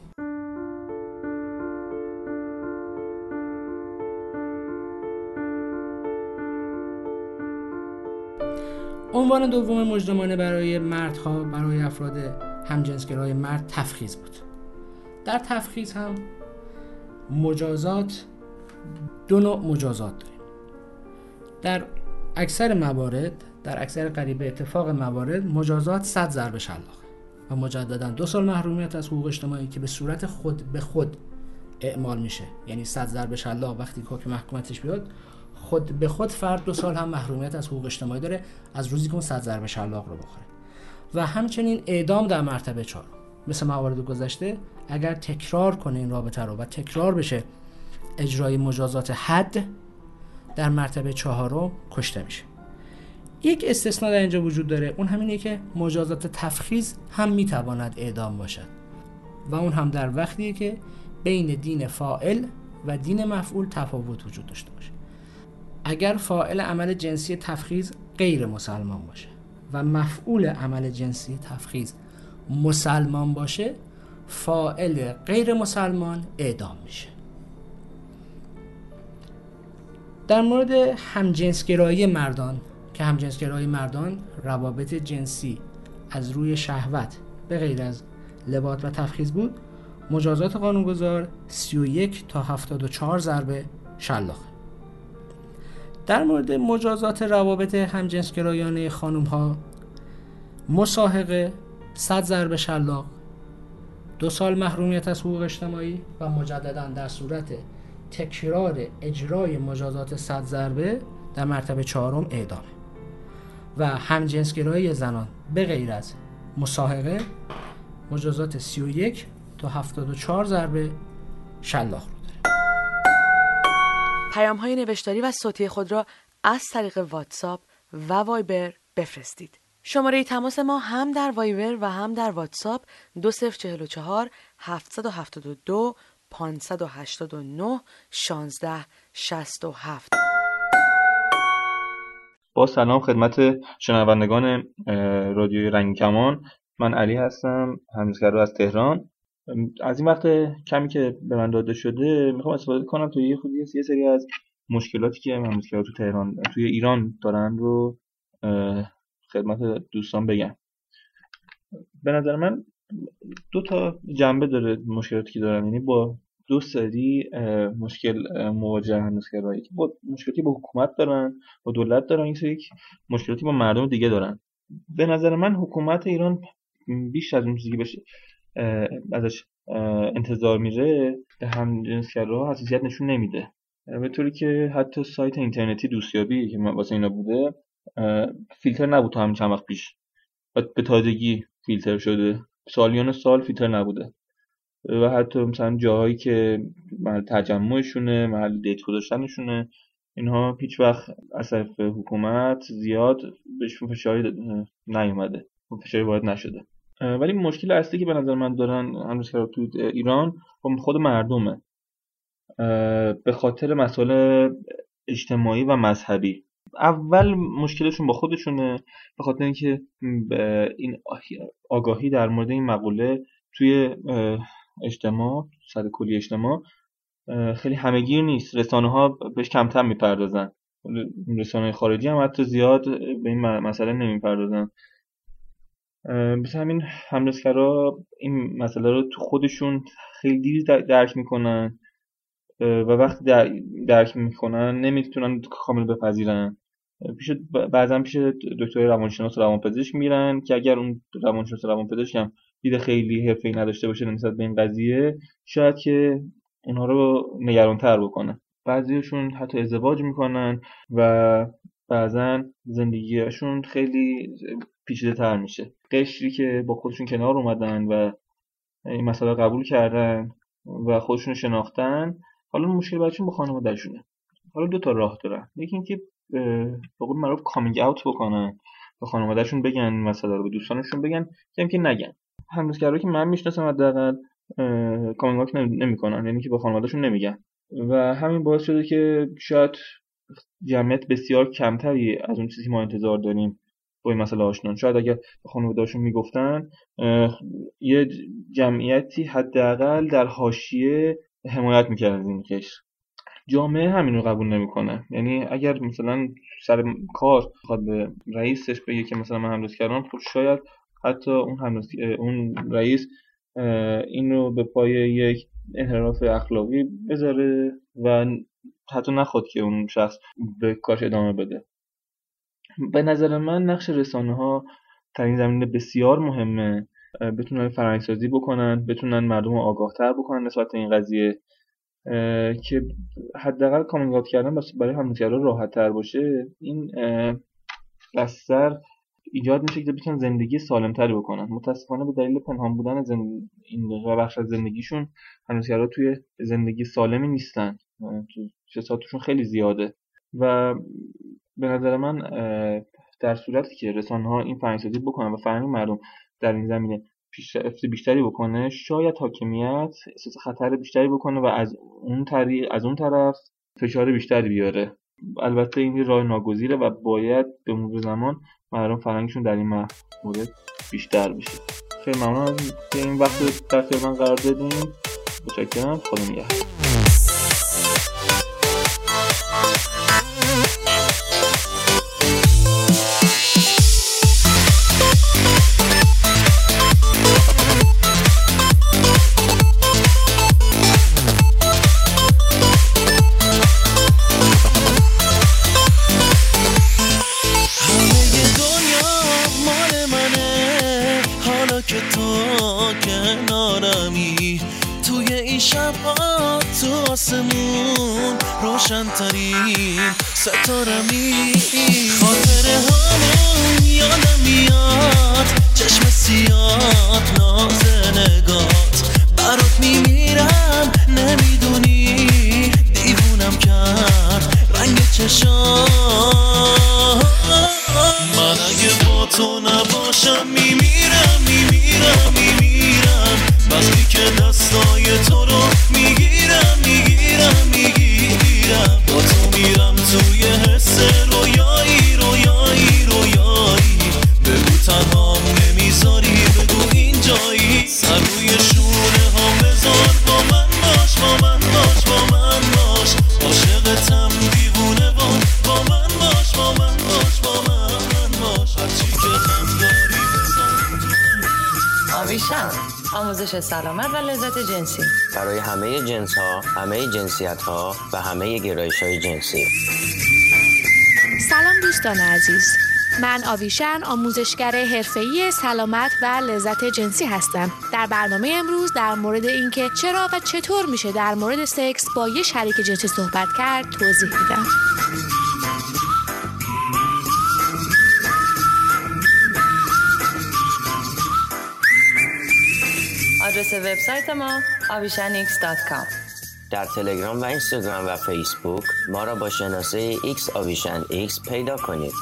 عنوان دوم مجرمانه برای مردها برای افراد همجنسگرای مرد تفخیز بود. در تفخیز هم مجازات دو نوع مجازات داریم. در اکثر موارد در اکثر قریب اتفاق موارد مجازات 100 ضرب شلاق و مجددا دو سال محرومیت از حقوق اجتماعی که به صورت خود به خود اعمال میشه. یعنی 100 ضرب شلاق وقتی حکم محکومتش بیاد خود به خود فرد دو سال هم محرومیت از حقوق اجتماعی داره از روزی که اون 100 ضرب شلاق رو بخوره. و همچنین اعدام در مرتبه چهارم. مثل موارد گذشته اگر تکرار کنه این رابطه رو و تکرار بشه اجرای مجازات حد در مرتبه چهارم کشته میشه. یک استثنا در اینجا وجود داره اون همینه که مجازات تفخیز هم می‌تواند اعدام باشد. و اون هم در وقتیه که بین دین فائل و دین مفعول تفاوت وجود داشته. اگر فائل عمل جنسی تفخیز غیر مسلمان باشه و مفعول عمل جنسی تفخیز مسلمان باشه فائل غیر مسلمان اعدام میشه. در مورد همجنسگرایی مردان که همجنسگرایی مردان روابط جنسی از روی شهوت به غیر از لباس و تفخیز بود مجازات قانونگذار 31 تا 74 ضربه شلاق. در مورد مجازات روابط همجنسگرایانه خانم ها مساحقه 100 ضربه شلاق دو سال محرومیت از حقوق اجتماعی و مجددا در صورت تکرار اجرای مجازات 100 ضربه در مرتبه چهارم اعدامه. و همجنسگرایی زنان به غیر از مساحقه مجازات 31 تا 74 ضربه شلاق پیام های نوشتاری و صوتی خود را از طریق واتساپ و وایبر بفرستید. شماره تماس ما هم در وایبر و هم در واتساپ 2044 772 589 16 67 با سلام خدمت شنوندگان رادیوی رنگ کمان من علی هستم هنوزگرا از تهران. از این وقت کمی که به من داده شده می‌خوام استفاده کنم تا یه خودی یه سری از مشکلاتی که هنوزگرا تو تهران توی ایران دارن رو خدمت دوستان بگم. به نظر من دو تا جنبه داره مشکلاتی که دارن یعنی با دو سری مشکل مواجه هنوزگرایی که با مشکلاتی با حکومت دارن با دولت دارن این سری مشکلاتی با مردم دیگه دارن. به نظر من حکومت ایران بیش از اون چیزی که بشه ازش انتظار میره به همجنسگراها حساسیت نشون نمیده. به طوری که حتی سایت اینترنتی دوستیابی که من- واسه اینا بوده فیلتر نبود تا همین چند وقت پیش. به تازگی فیلتر شده. سالیان سال فیلتر نبوده. و حتی مثلا جاهایی که محل تجمعشونه محل دیت گذاشتنشونه اینها هیچ وقت از طرف حکومت زیاد بهشون فشاری نیومده. فشاری وارد نشده. ولی مشکل اصلی که به نظر من دارن که تو ایران با خود مردمه. به خاطر مسائل اجتماعی و مذهبی. اول مشکلشون با خودشونه به خاطر اینکه این آگاهی در مورد این مقوله توی اجتماع سر کلی اجتماع خیلی همهگیر نیست. رسانه ها بهش کمتر می‌پردازن. رسانه خارجی هم حتی زیاد به این مسئله نمی‌پردازن. مثل همین همنسگرا این مسئله رو تو خودشون خیلی دیر در- درک می‌کنن. و وقتی در- درک می‌کنن نمی‌تونن کامل بپذیرن. پیش بعضا پیش دکتر روانشناس و روانپزشک میرن که اگر اون روانشناس و روانپزشک هم دید خیلی حرفه‌ای نداشته باشه نسبت به این قضیه شاید که اونها رو نگرانتر بکنه. بعضیشون حتی ازدواج می‌کنن و بعضا زندگیشون خیلی پیچیده تر میشه. قشری که با خودشون کنار اومدن و این مسئله قبول کردن و خودشون شناختن حالا مشکل بعدشون با خانوادهشونه حالا دو تا راه دارن. یکی اینکه به قول معروف کامینگ اوت بکنن به خانوادهشون بگن مسئله رو به دوستانشون بگن که که نگن. همسرایی که من می‌شناسم حداقل کامینگ اوت نمی‌کنن. یعنی که به خانوادهشون نمیگن. و همین باعث شده که شاید جمعیت بسیار کمتری از اون چیزی که ما انتظار داریم با این مسئله آشنان. شاید اگر به خانواده‌هاشون می‌گفتن یه جمعیتی حداقل در حاشیه حمایت می‌کرد از این قشر جامعه همین رو قبول نمی‌کنه. یعنی اگر مثلا سر کار بخواد به رئیسش بگه که مثلا من همدوست کردم خب شاید حتی اون اون رئیس این رو به پای یک انحراف اخلاقی بذاره و حتی نخواد که اون شخص به کارش ادامه بده. به نظر من نقش رسانه ها در این زمینه بسیار مهمه. بتونن فرهنگسازی بکنن بتونن مردم رو آگاهتر بکنن نسبت این قضیه. که حداقل کامینگ آوت کردن برای همدیگرها راحت تر باشه این بستر ایجاد میشه که بتونن زندگی سالمتری بکنن. متاسفانه به دلیل پنهان بودن. این بخش از زندگیشون هنوزگرا توی زندگی سالمی نیستن. فسادشون خیلی زیاده. و به نظر من در صورتی که رسانه ها این فرهنگسازی بکنن و فرهنگ مردم در این زمینه پیشرفت بیشتری بکنه شاید حاکمیت احساس خطر بیشتری بکنه و از اون طریق از اون طرف فشار بیشتری بیاره. البته این راه ناگزیره و باید به مرور زمان مردم فرهنگشون در این مورد بیشتر بشه. خیلی ممنون از این وقت در من قرار دادین. متشکرم. خدا نگهدار. ستارمی خاطر همون یادم میاد. چشم سیاد ناز نگات برات میمیرم نمی‌دونی. دیوونم کرد رنگ چشام. من اگه با تو سلامت و لذت جنسی. برای همه جنس ها، همه جنسیت ها و همه گرایش های جنسی. سلام دوستان عزیز. من آویشن آموزشگر حرفه‌ای سلامت و لذت جنسی هستم. در برنامه امروز در مورد اینکه چرا و چطور میشه در مورد سکس با یه شریک جنسی صحبت کرد توضیح میدم. وبسایت ما avishanx.com در تلگرام و اینستاگرام و فیسبوک ما را با شناسه X آویشن X پیدا کنید.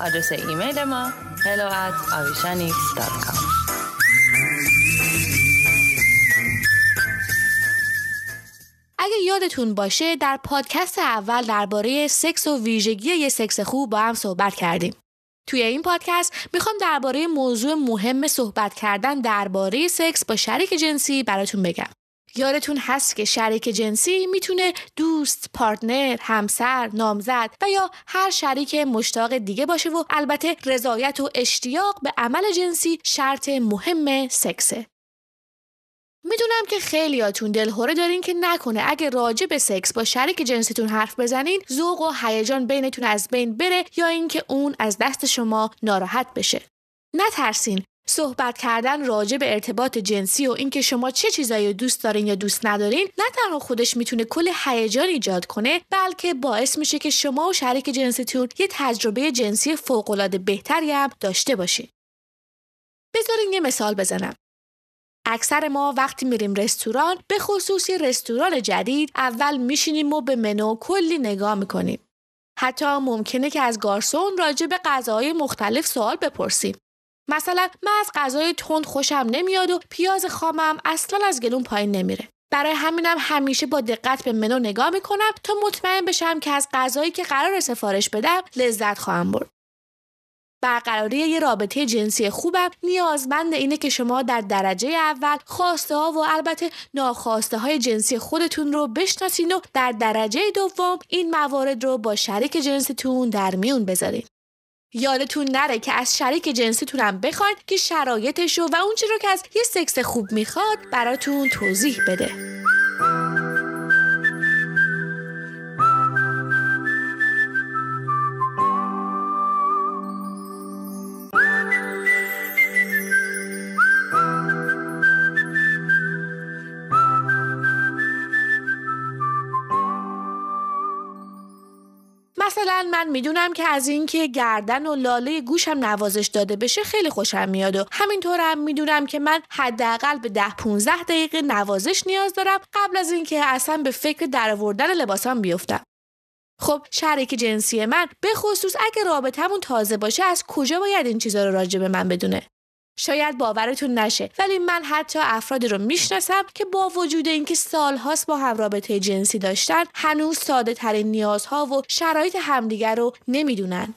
آدرس ایمیل ما hello at avishanx.com اگه یادتون باشه در پادکست اول درباره سکس و ویژگی یه سکس خوب با هم صحبت کردیم. توی این پادکست می‌خوام درباره موضوع مهم صحبت کردن درباره سکس با شریک جنسی براتون بگم. یادتون هست که شریک جنسی می‌تونه دوست، پارتنر، همسر، نامزد و یا هر شریک مشتاق دیگه باشه و البته رضایت و اشتیاق به عمل جنسی شرط مهم سکسه. می‌دونم که خیلیاتون دلهوره دارین که نکنه اگه راجع به سکس با شریک جنسیتون حرف بزنین ذوق و هیجان بینتون از بین بره یا اینکه اون از دست شما ناراحت بشه. نترسین صحبت کردن راجع به ارتباط جنسی و اینکه شما چه چیزایی رو دوست دارین یا دوست ندارین نه تنها خودش می‌تونه کل هیجان ایجاد کنه بلکه باعث میشه که شما و شریک جنسیتون یه تجربه جنسی فوق‌العاده بهتری هم داشته باشین. بذارین یه مثال بزنم. اکثر ما وقتی میریم رستوران به خصوص رستوران جدید اول میشینیم و به منو کلی نگاه می‌کنیم. حتی ممکنه که از گارسون راجع به غذاهای مختلف سوال بپرسیم. مثلا من از غذای تند خوشم نمیاد و پیاز خامم اصلا از گلون پایین نمیره. برای همینم همیشه با دقت به منو نگاه می‌کنم تا مطمئن بشم که از غذایی که قرار سفارش بدم لذت خواهم برد. برقراری یه رابطه جنسی خوبم نیازمند اینه که شما در درجه اول خواسته ها و البته ناخواسته های جنسی خودتون رو بشناسین و در درجه دوم این موارد رو با شریک جنسیتون در میون بذارین. یادتون نره که از شریک جنسیتون هم بخواین که شرایطش و اون رو که از یه سکس خوب می‌خواد براتون توضیح بده. مثلا من می‌دونم که از اینکه گردن و لاله گوشم نوازش داده بشه خیلی خوشم میاد و همینطورم می‌دونم که من حداقل به 10 15 دقیقه نوازش نیاز دارم قبل از اینکه اصلا به فکر درآوردن لباسام بیفتم. خب شریک جنسی من به خصوص اگه رابطمون تازه باشه از کجا باید این چیزا رو راجع به من بدونه؟ شاید باورتون نشه ولی من حتی افرادی رو می‌شناسم که با وجود اینکه سالهاست با هم رابطه جنسی داشتن هنوز ساده ترین نیازها و شرایط همدیگر رو نمی‌دونن.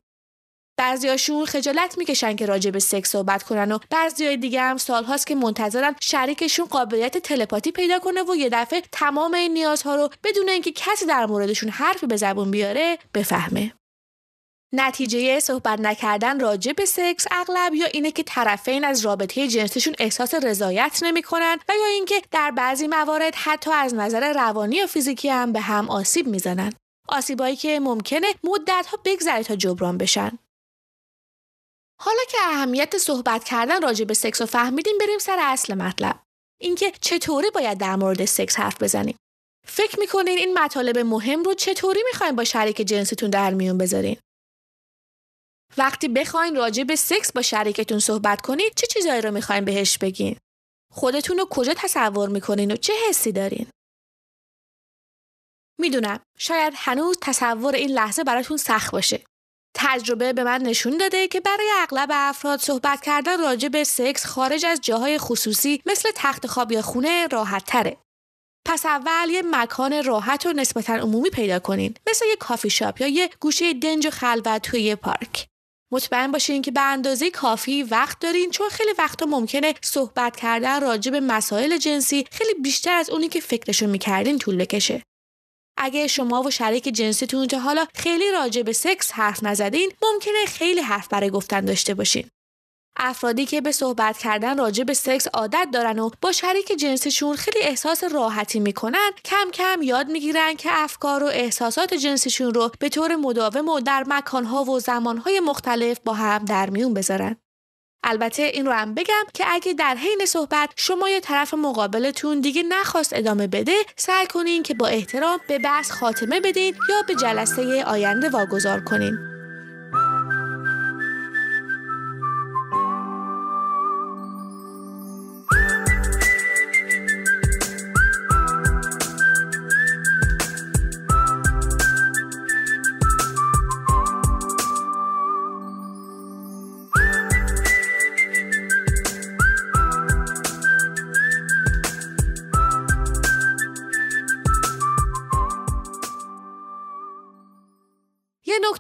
بعضیاشون خجالت می‌کشن که راجع به سکس صحبت کنن و بعضیای دیگه هم سالهاست که منتظرن شریکشون قابلیت تلپاتی پیدا کنه و یه دفعه تمام این نیازها رو بدون اینکه کسی در موردشون حرفی به زبون بیاره بفهمه. نتیجه صحبت نکردن راجع به سکس اغلب یا اینه که طرفین از رابطه جنسیشون احساس رضایت نمی‌کنن و یا اینکه در بعضی موارد حتی از نظر روانی و فیزیکی هم به هم آسیب می‌زنن. آسیبایی که ممکنه مدتها بگذره تا جبران بشن. حالا که اهمیت صحبت کردن راجع به سکس رو فهمیدیم بریم سر اصل مطلب. اینکه چطوری باید در مورد سکس حرف بزنیم. فکر می‌کنین این مطالب مهم رو چطوری می‌خواین با شریک جنستون در میون بذارین؟ وقتی بخواین راجع به سکس با شریکتون صحبت کنید چه چیزایی رو می‌خواین بهش بگین؟ خودتون رو کجا تصور می‌کنین و چه حسی دارین؟ می‌دونم شاید هنوز تصور این لحظه براتون سخت باشه. تجربه به من نشون داده که برای اغلب افراد صحبت کردن راجع به سکس خارج از جاهای خصوصی مثل تخت خواب یا خونه راحت تره. پس اول یه مکان راحت و نسبتا عمومی پیدا کنین مثل یه کافی شاپ یا یه گوشه دنج و خلوت توی یه پارک. مطمئن باشین که به اندازه کافی وقت دارین چون خیلی وقتا ممکنه صحبت کردن راجع به مسائل جنسی خیلی بیشتر از اونی که فکرشو می‌کردین طول بکشه. اگه شما و شریک جنسیتون تا حالا خیلی راجع به سکس حرف نزدین ممکنه خیلی حرف برای گفتن داشته باشین. افرادی که به صحبت کردن راجع به سکس عادت دارن و با شریک جنسیشون خیلی احساس راحتی می‌کنن کم کم یاد می‌گیرن که افکار و احساسات جنسیشون رو به طور مداوم و در مکانها و زمانهای مختلف با هم در میون بذارن. البته این رو هم بگم که اگه در حین صحبت شما یا طرف مقابلتون دیگه نخواست ادامه بده سعی کنین که با احترام به بحث خاتمه بدین یا به جلسه آینده واگذار کنین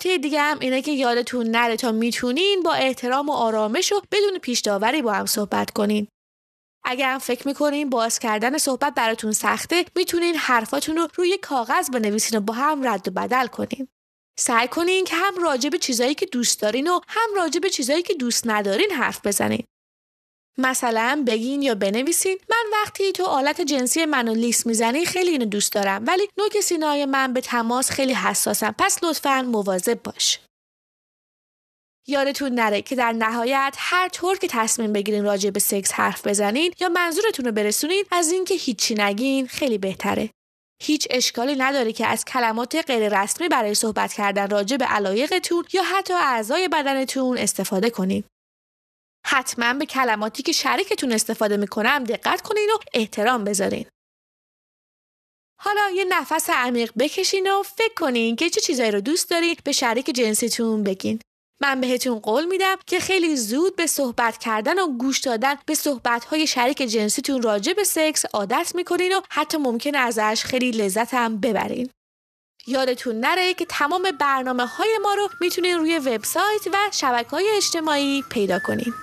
نکته دیگه هم اینه که یادتون نره تا می‌تونین با احترام و آرامش و بدون پیش داوری با هم صحبت کنین. اگر هم فکر می‌کنین باز کردن صحبت براتون سخته می‌تونین حرفاتون رو روی کاغذ بنویسین و با هم رد و بدل کنین. سعی کنین که هم راجع به چیزایی که دوست دارین و هم راجع به چیزایی که دوست ندارین حرف بزنین. مثلا بگین یا بنویسین من وقتی تو آلت جنسی منو لیست می‌زنی خیلی اینو دوست دارم ولی نوک سینای من به تماس خیلی حساسم. پس لطفا مواظب باش. یادتون نره که در نهایت هر طور که تصمیم بگیرین راجع به سکس حرف بزنین یا منظورتون رو برسونین از اینکه هیچی نگین خیلی بهتره. هیچ اشکالی نداره که از کلمات غیر رسمی برای صحبت کردن راجع به علایقتون یا حتی اعضای بدنتون استفاده کنین. حتما به کلماتی که شریکتون استفاده می‌کنم دقت کنین و احترام بذارین. حالا یه نفس عمیق بکشین و فکر کنین که چه چیزایی رو دوست دارین به شریک جنسیتون بگین. من بهتون قول میدم که خیلی زود به صحبت کردن و گوش دادن به صحبتهای شریک جنسیتون راجع به سکس عادت می‌کنین و حتی ممکن ازش خیلی لذت هم ببرین. یادتون نره که تمام برنامه های ما رو می‌تونین روی وبسایت و شبکه های اجتماعی پیدا کنین.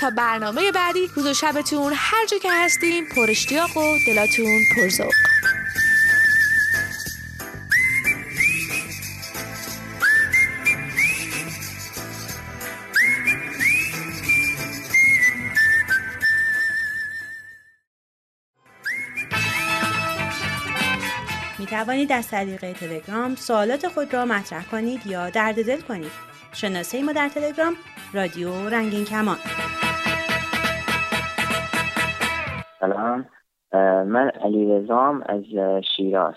تا برنامه بعدی روز و شبتون هر جا که هستیم پر اشتیاق و دلاتون پرزوق می توانید از طریق تلگرام سوالات خود را مطرح کنید یا درد دل کنید. شناسه ما در تلگرام رادیو رنگین کمان سلام. من علی رزام از شیراز.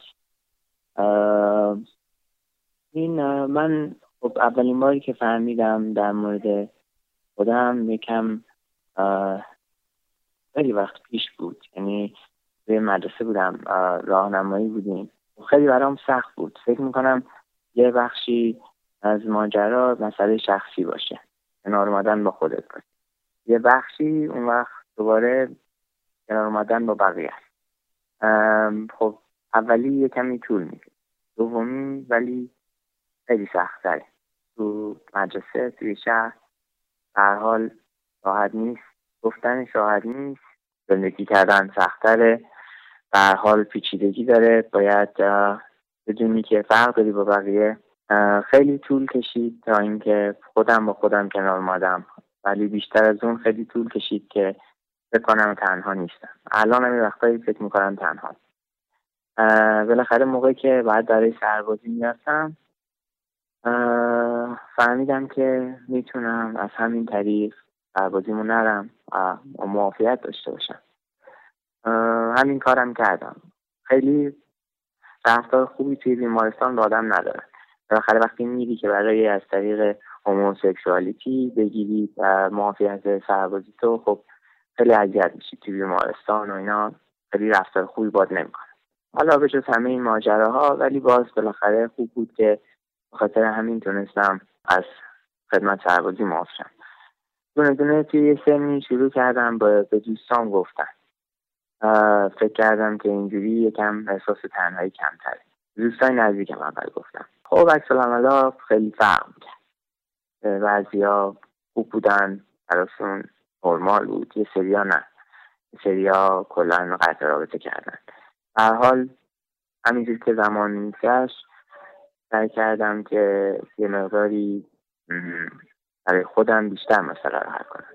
این من خب اولین باری که فهمیدم در مورد خودم یکم خیلی وقت پیش بود. یعنی توی مدرسه بودم اه، راهنمایی بودیم. خیلی برام سخت بود. فکر می‌کنم یه بخشی از ماجرا مسئله شخصی باشه. کنار با خودت باشه. یه بخشی اون وقت دوباره کنار اومدن با بقیه. خب اولی یه کمی طول می‌کشه. دومی ولی خیلی سخت تره تو مدرسه توی شهر هر حال راحت نیست. گفتنش راحت نیست. زندگی کردن سختره هر حال پیچیدگی داره. باید بدونی که فرق داری با بقیه. خیلی طول کشید تا اینکه خودم با خودم کنار اومدم. ولی بیشتر از اون خیلی طول کشید که فکر کنم تنها نیستم. الان هم وقتایی فکر می‌کنم تنها. بالاخره موقعی که بعد برای سربازی می‌رفتم فهمیدم که می‌تونم از همین طریق سربازیمو نرم و معافیت داشته باشم. همین کارم کردم. خیلی رفتار خوبی توی بیمارستان به آدم نداره. بالاخره وقتی میری که برای از طریق هوموسکسوالیتی بگیری و معافیت سربازی تو خب خیلی اذیت میشی توی بیمارستان و اینا. خیلی رفتار خوبی باد نمی‌کنه. حالا به جز همه این ماجراها ولی باز بالاخره خوب بود که خاطر همین تونستم از خدمت سربازی معاف شم. دونه دونه توی یه سنی شروع کردم به دوستان گفتن. فکر کردم که اینجوری یکم احساس تنهایی کمتره. دوستای نزدیکم اول گفتم خب عکس خیلی فرق می‌کرد. بعضیا خوب بودن براشون نرمال بود. یه سریا نه. سریا کلا قطع رابطه کردن. به هر حال همینجور که زمان میگذشت سعی کردم که یه مقداری برای خودم بیشتر مسئله رو حل کنم.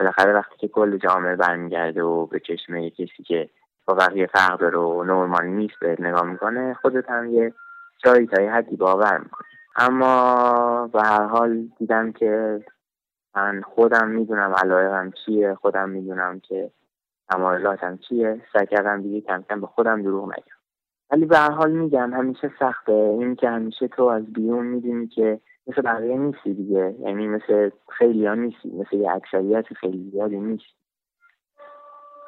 بالاخره وقتی که کل جامعه برمیگرده و به چشم کسی که با بقیه فرق داره و نرمال نیست بهت نگاه می‌کنه خودت هم یه جایی تا یه حدی باور می‌کنی. اما به هر حال دیدم که من خودم می‌دونم علایقم چیه خودم می‌دونم که تمایلاتم چیه. سعی کردم دیگه کم کم به خودم دروغ نگم. ولی به هر حال میگم همیشه سخته. این که همیشه تو از بیرون می‌دونی که مثل بقیه نیستی دیگه. یعنی مثل خیلی ها نیستی. مثل یه اکثریت خیلی زیادی نیستی.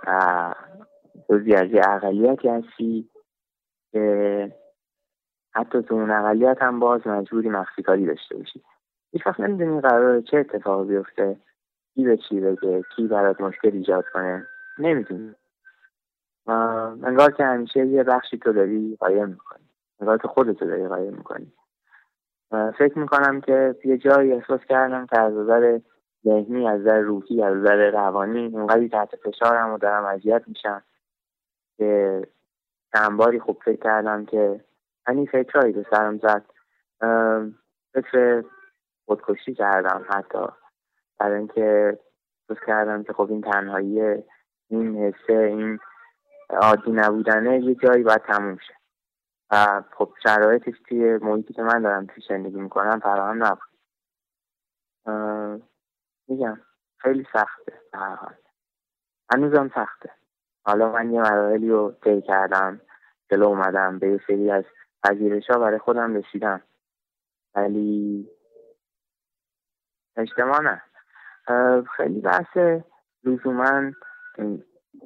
و جزی از یه اقلیتی هستی که حتی تو اون اقلیت هم باز مجبوری مخفی کاری داشته باشی. هیچ وقت نمی‌دونی قرار چه اتفاقی بیفته کی به چی بگه کی برات مشکل ایجاد کنه نمی‌دونی. انگار که همیشه یه بخشی تو داری قایم می‌کنی انگار که خودتو داری قایم می‌کنی. فکر می‌کنم که یه جایی احساس کردم که از نظر ذهنی از نظر روحی از نظر روانی اونقدری تحت فشارم و دارم اذیت میشم که چند باری خوب فکر کردم که همین فکرهایی به سرم زد. فکر خودکشی کردم حتی. برای اینکه فکر کردم که خب این تنهایی این حسه این عادی نبودنه یه جایی باید تموم شه. و خب شرایطش توی محیطی که من دارم توی زندگی می‌کنم فراهم نبود. میگم خیلی سخته هر حال. هنوزم سخته. حالا من یه مراحلی رو طی کردم جلو اومدم به یه سری از پذیرش برای خودم رسیدم. ولی اجتماع نه. خیلی بحث لزوما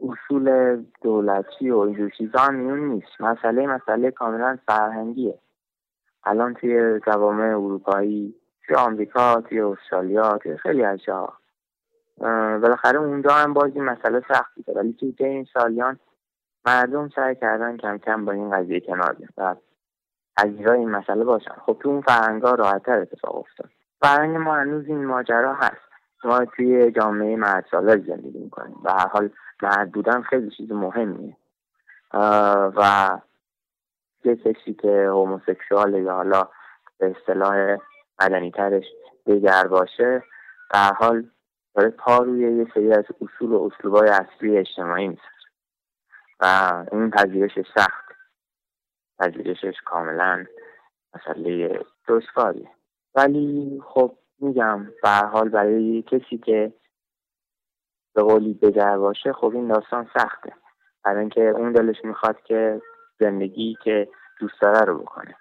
اصول دولتی و اینجور چیزا میون نیست. مسئله مسئله کاملا فرهنگیه. الان توی جوامع اروپایی توی آمریکا توی استرالیا توی خیلی از جاها. اه، بالاخره اونجا هم باز این مسئله سخت بوده ولی توی این سالیان مردم سعی کردن کم کم با این قضیه کنار بیان و پذیرای این مسئله باشن. خب تو اون فرهنگا راحتتر اتفاق افتاد. فرهنگ ما هنوز این ماجرا هست. ما توی جامعه مرد سالار زندگی می‌کنیم. و هر حال مرد بودن خیلی چیز مهمیه. و یه کسی که هوموسکسوال یا حالا به اصطلاح مدنی ترش دیگر باشه به هر حال داره پا روی یه سری از اصول و اسلوبای اصلی اجتماعی می‌ذاره و این پذیرش سخت. پذیرشش کاملا مسئله دشواریه ولی خب میگم به حال برای کسی که به قولی بگر باشه خب این داستان سخته. برای اینکه اون دلش می‌خواد که زندگی که دوست داره رو بکنه.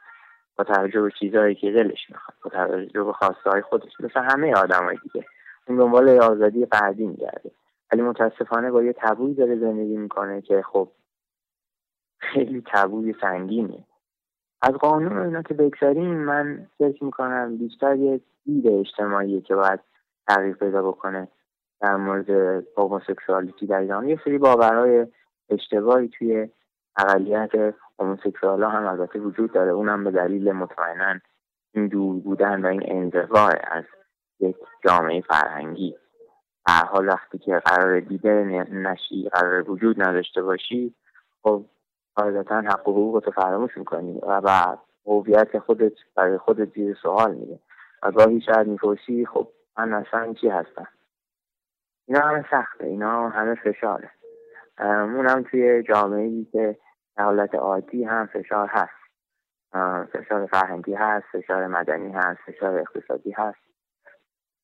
با توجه به چیزهایی که دلش می‌خواد با توجه به خواسته های خودش. مثل همه آدمای دیگه. اون دنبال آزادی فردی میگرده. ولی متاسفانه با یه تبوی داره زندگی می‌کنه که خب خیلی تبوی سنگینه از قانون اینا که بگذاریم من فکر می‌کنم بیشتر یه دید اجتماعی که باید تغییر پیدا بکنه در مورد هوموسکسوالیتی در ایران. یه سری باورهای اشتباهی توی اقلیت هوموسکسوال هم البته وجود داره. اونم به دلیل مطمئنا این دور بودن و این انزوا از یک جامعه فرهنگی. هر حال وقتی که قرار دیده نشی قرار وجود نداشته باشی خب قاعدتا حق و حقوق تو فراموش می‌کنی و هویت خودت برای خودت زیر سوال میده و گاهی شاید می‌پرسی خب من اصلا چی هستم؟ اینا همه سخته اینا همه فشاره. اونم توی جامعه ای که در حالت عادی هم فشار هست. فشار فرهنگی هست فشار مدنی هست فشار اقتصادی هست.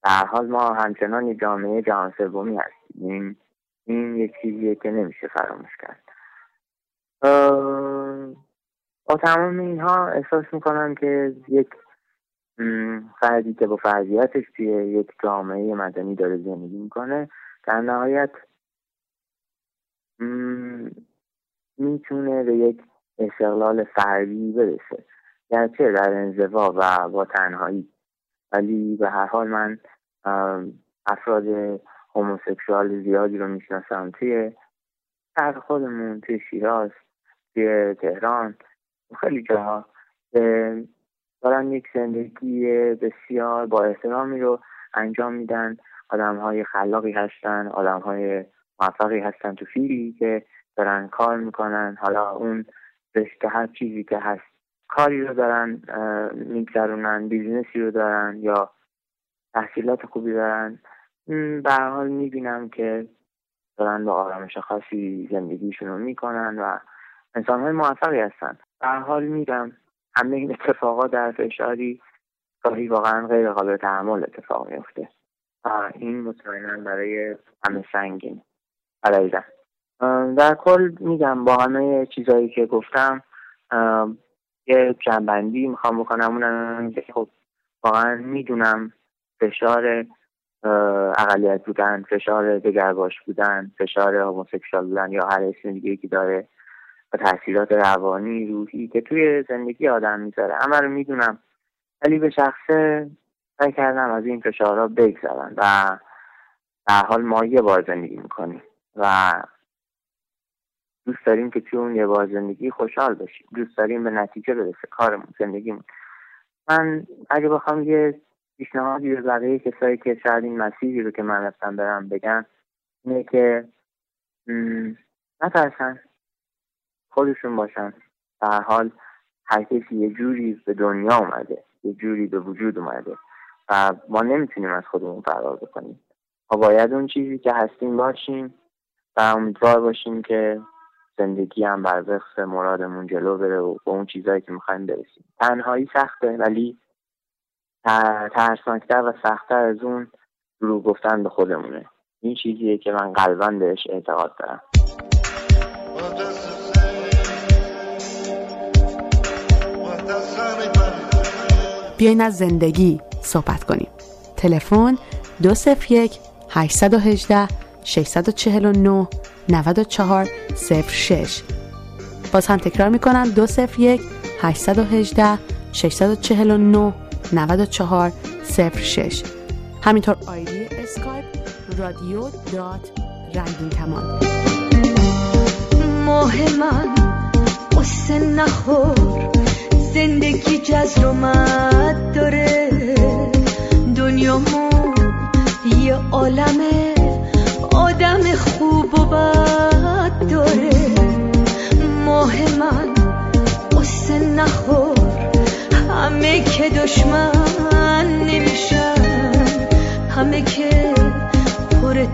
در حال ما همچنان جامعه جهان سومی هستیم. این این یک چیزیه که نمیشه فراموش کرد. با تمام اینها احساس می‌کنم که یک فردی که با فرضیتش توی یک جامعه مدنی داره زندگی می‌کنه در نهایت می‌تونه به یک استقلال فردی برسه. گرچه در انزوا و با تنهایی. ولی به هر حال من افراد هوموسکسوال زیادی رو می‌شناسم. توی شهر خودمون توی شیراز توی تهران. خیلی جاها دارن یک زندگی بسیار با احترامی رو انجام میدن. آدم های خلاقی هستن آدم های موفقی هستن تو field ی که دارن کار می‌کنن. حالا اون رشته هر چیزی که هست کاری رو دارن میگذرونن business ی رو دارن یا تحصیلات خوبی دارن. به هر حال می‌بینم که دارن با آرامش خاصی زندگیشون رو می‌کنن و انسان های موفقی هستن. به هر حال میگم همه این اتفاقات در فشاری گاهی واقعا غیر قابل تحمل اتفاق میفته این مطمئنا برای همه سنگین. برای در کل میگم با همه چیزهایی که گفتم یه جنبندی می‌خوام بکنم. اونم که خب واقعا می‌دونم فشار اقلیت بودن فشار دگرباش بودن فشار هوموسکسوال بودن یا هر اسم دیگه که داره. و تاثیرات روانی روحی که توی زندگی آدم می‌ذاره. همه رو می‌دونم. ولی به شخصه سعی کردم از این فشارها بگذرم و در حال ما یه بار زندگی می‌کنیم و دوست داریم که توی اون یه بار زندگی خوشحال باشیم. دوست داریم به نتیجه برسه کارمون زندگیمون. من اگه بخوام یه پیشنهادی به بقیه کسایی که شاید این مسیری رو که من رفتم برم بگم اینه که نترسن. خودشون باشن. در حال هر کسی یه جوری به دنیا اومده یه جوری به وجود اومده و ما نمی‌تونیم از خودمون فرار بکنیم. ما باید اون چیزی که هستیم باشیم و امیدوار باشیم که زندگی هم بر وقت مرادمون جلو بره و به اون چیزهایی که می‌خوایم برسیم. تنهایی سخته ولی ترسناکتر و سختتر از اون رو گفتن به خودمونه. این چیزیه که من قلبا بهش اعتقاد دارم. بیاین از زندگی صحبت کنیم. تلفن 201 818 649 94 06 باز هم تکرار می‌کنم 201 818 649 94 06 همینطور آیدی اسکایپ رادیو dot رنگین کمان. ماه من قصه نخور. زندگی جزر و مد داره. دنیامون یه عالمه آدم خوب و بد داره. ماه من قصه نخور. همه که دشمن نمیشن. همه که پر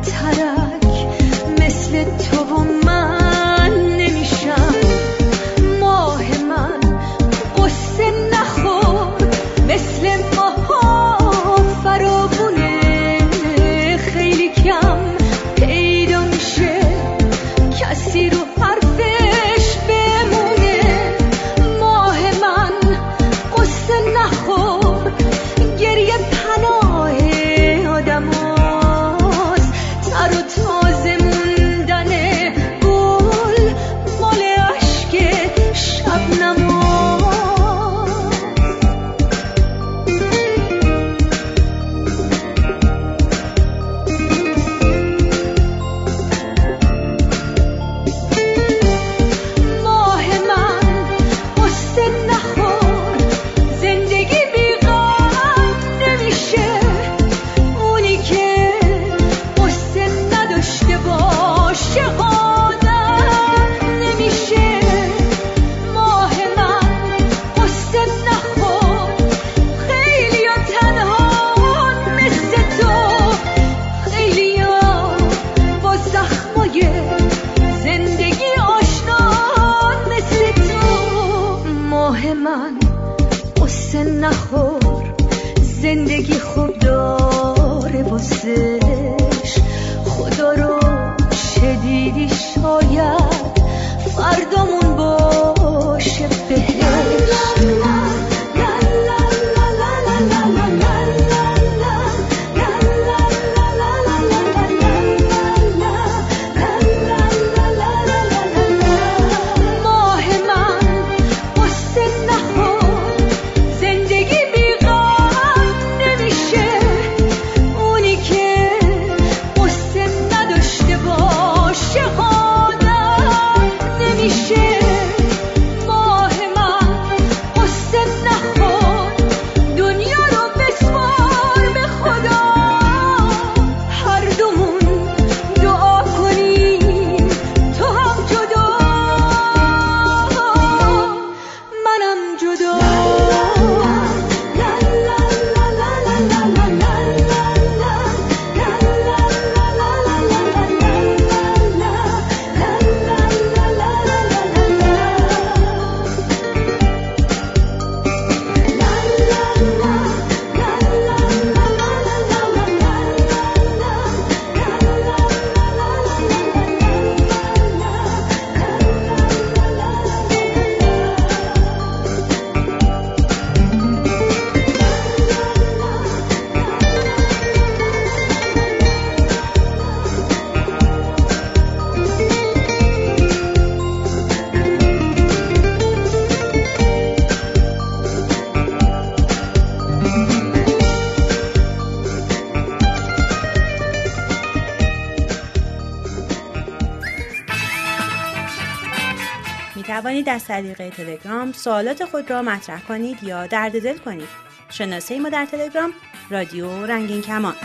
از طریق تلگرام سوالات خود را مطرح کنید یا درد دل کنید. شناسه ما در تلگرام رادیو رنگین کمان.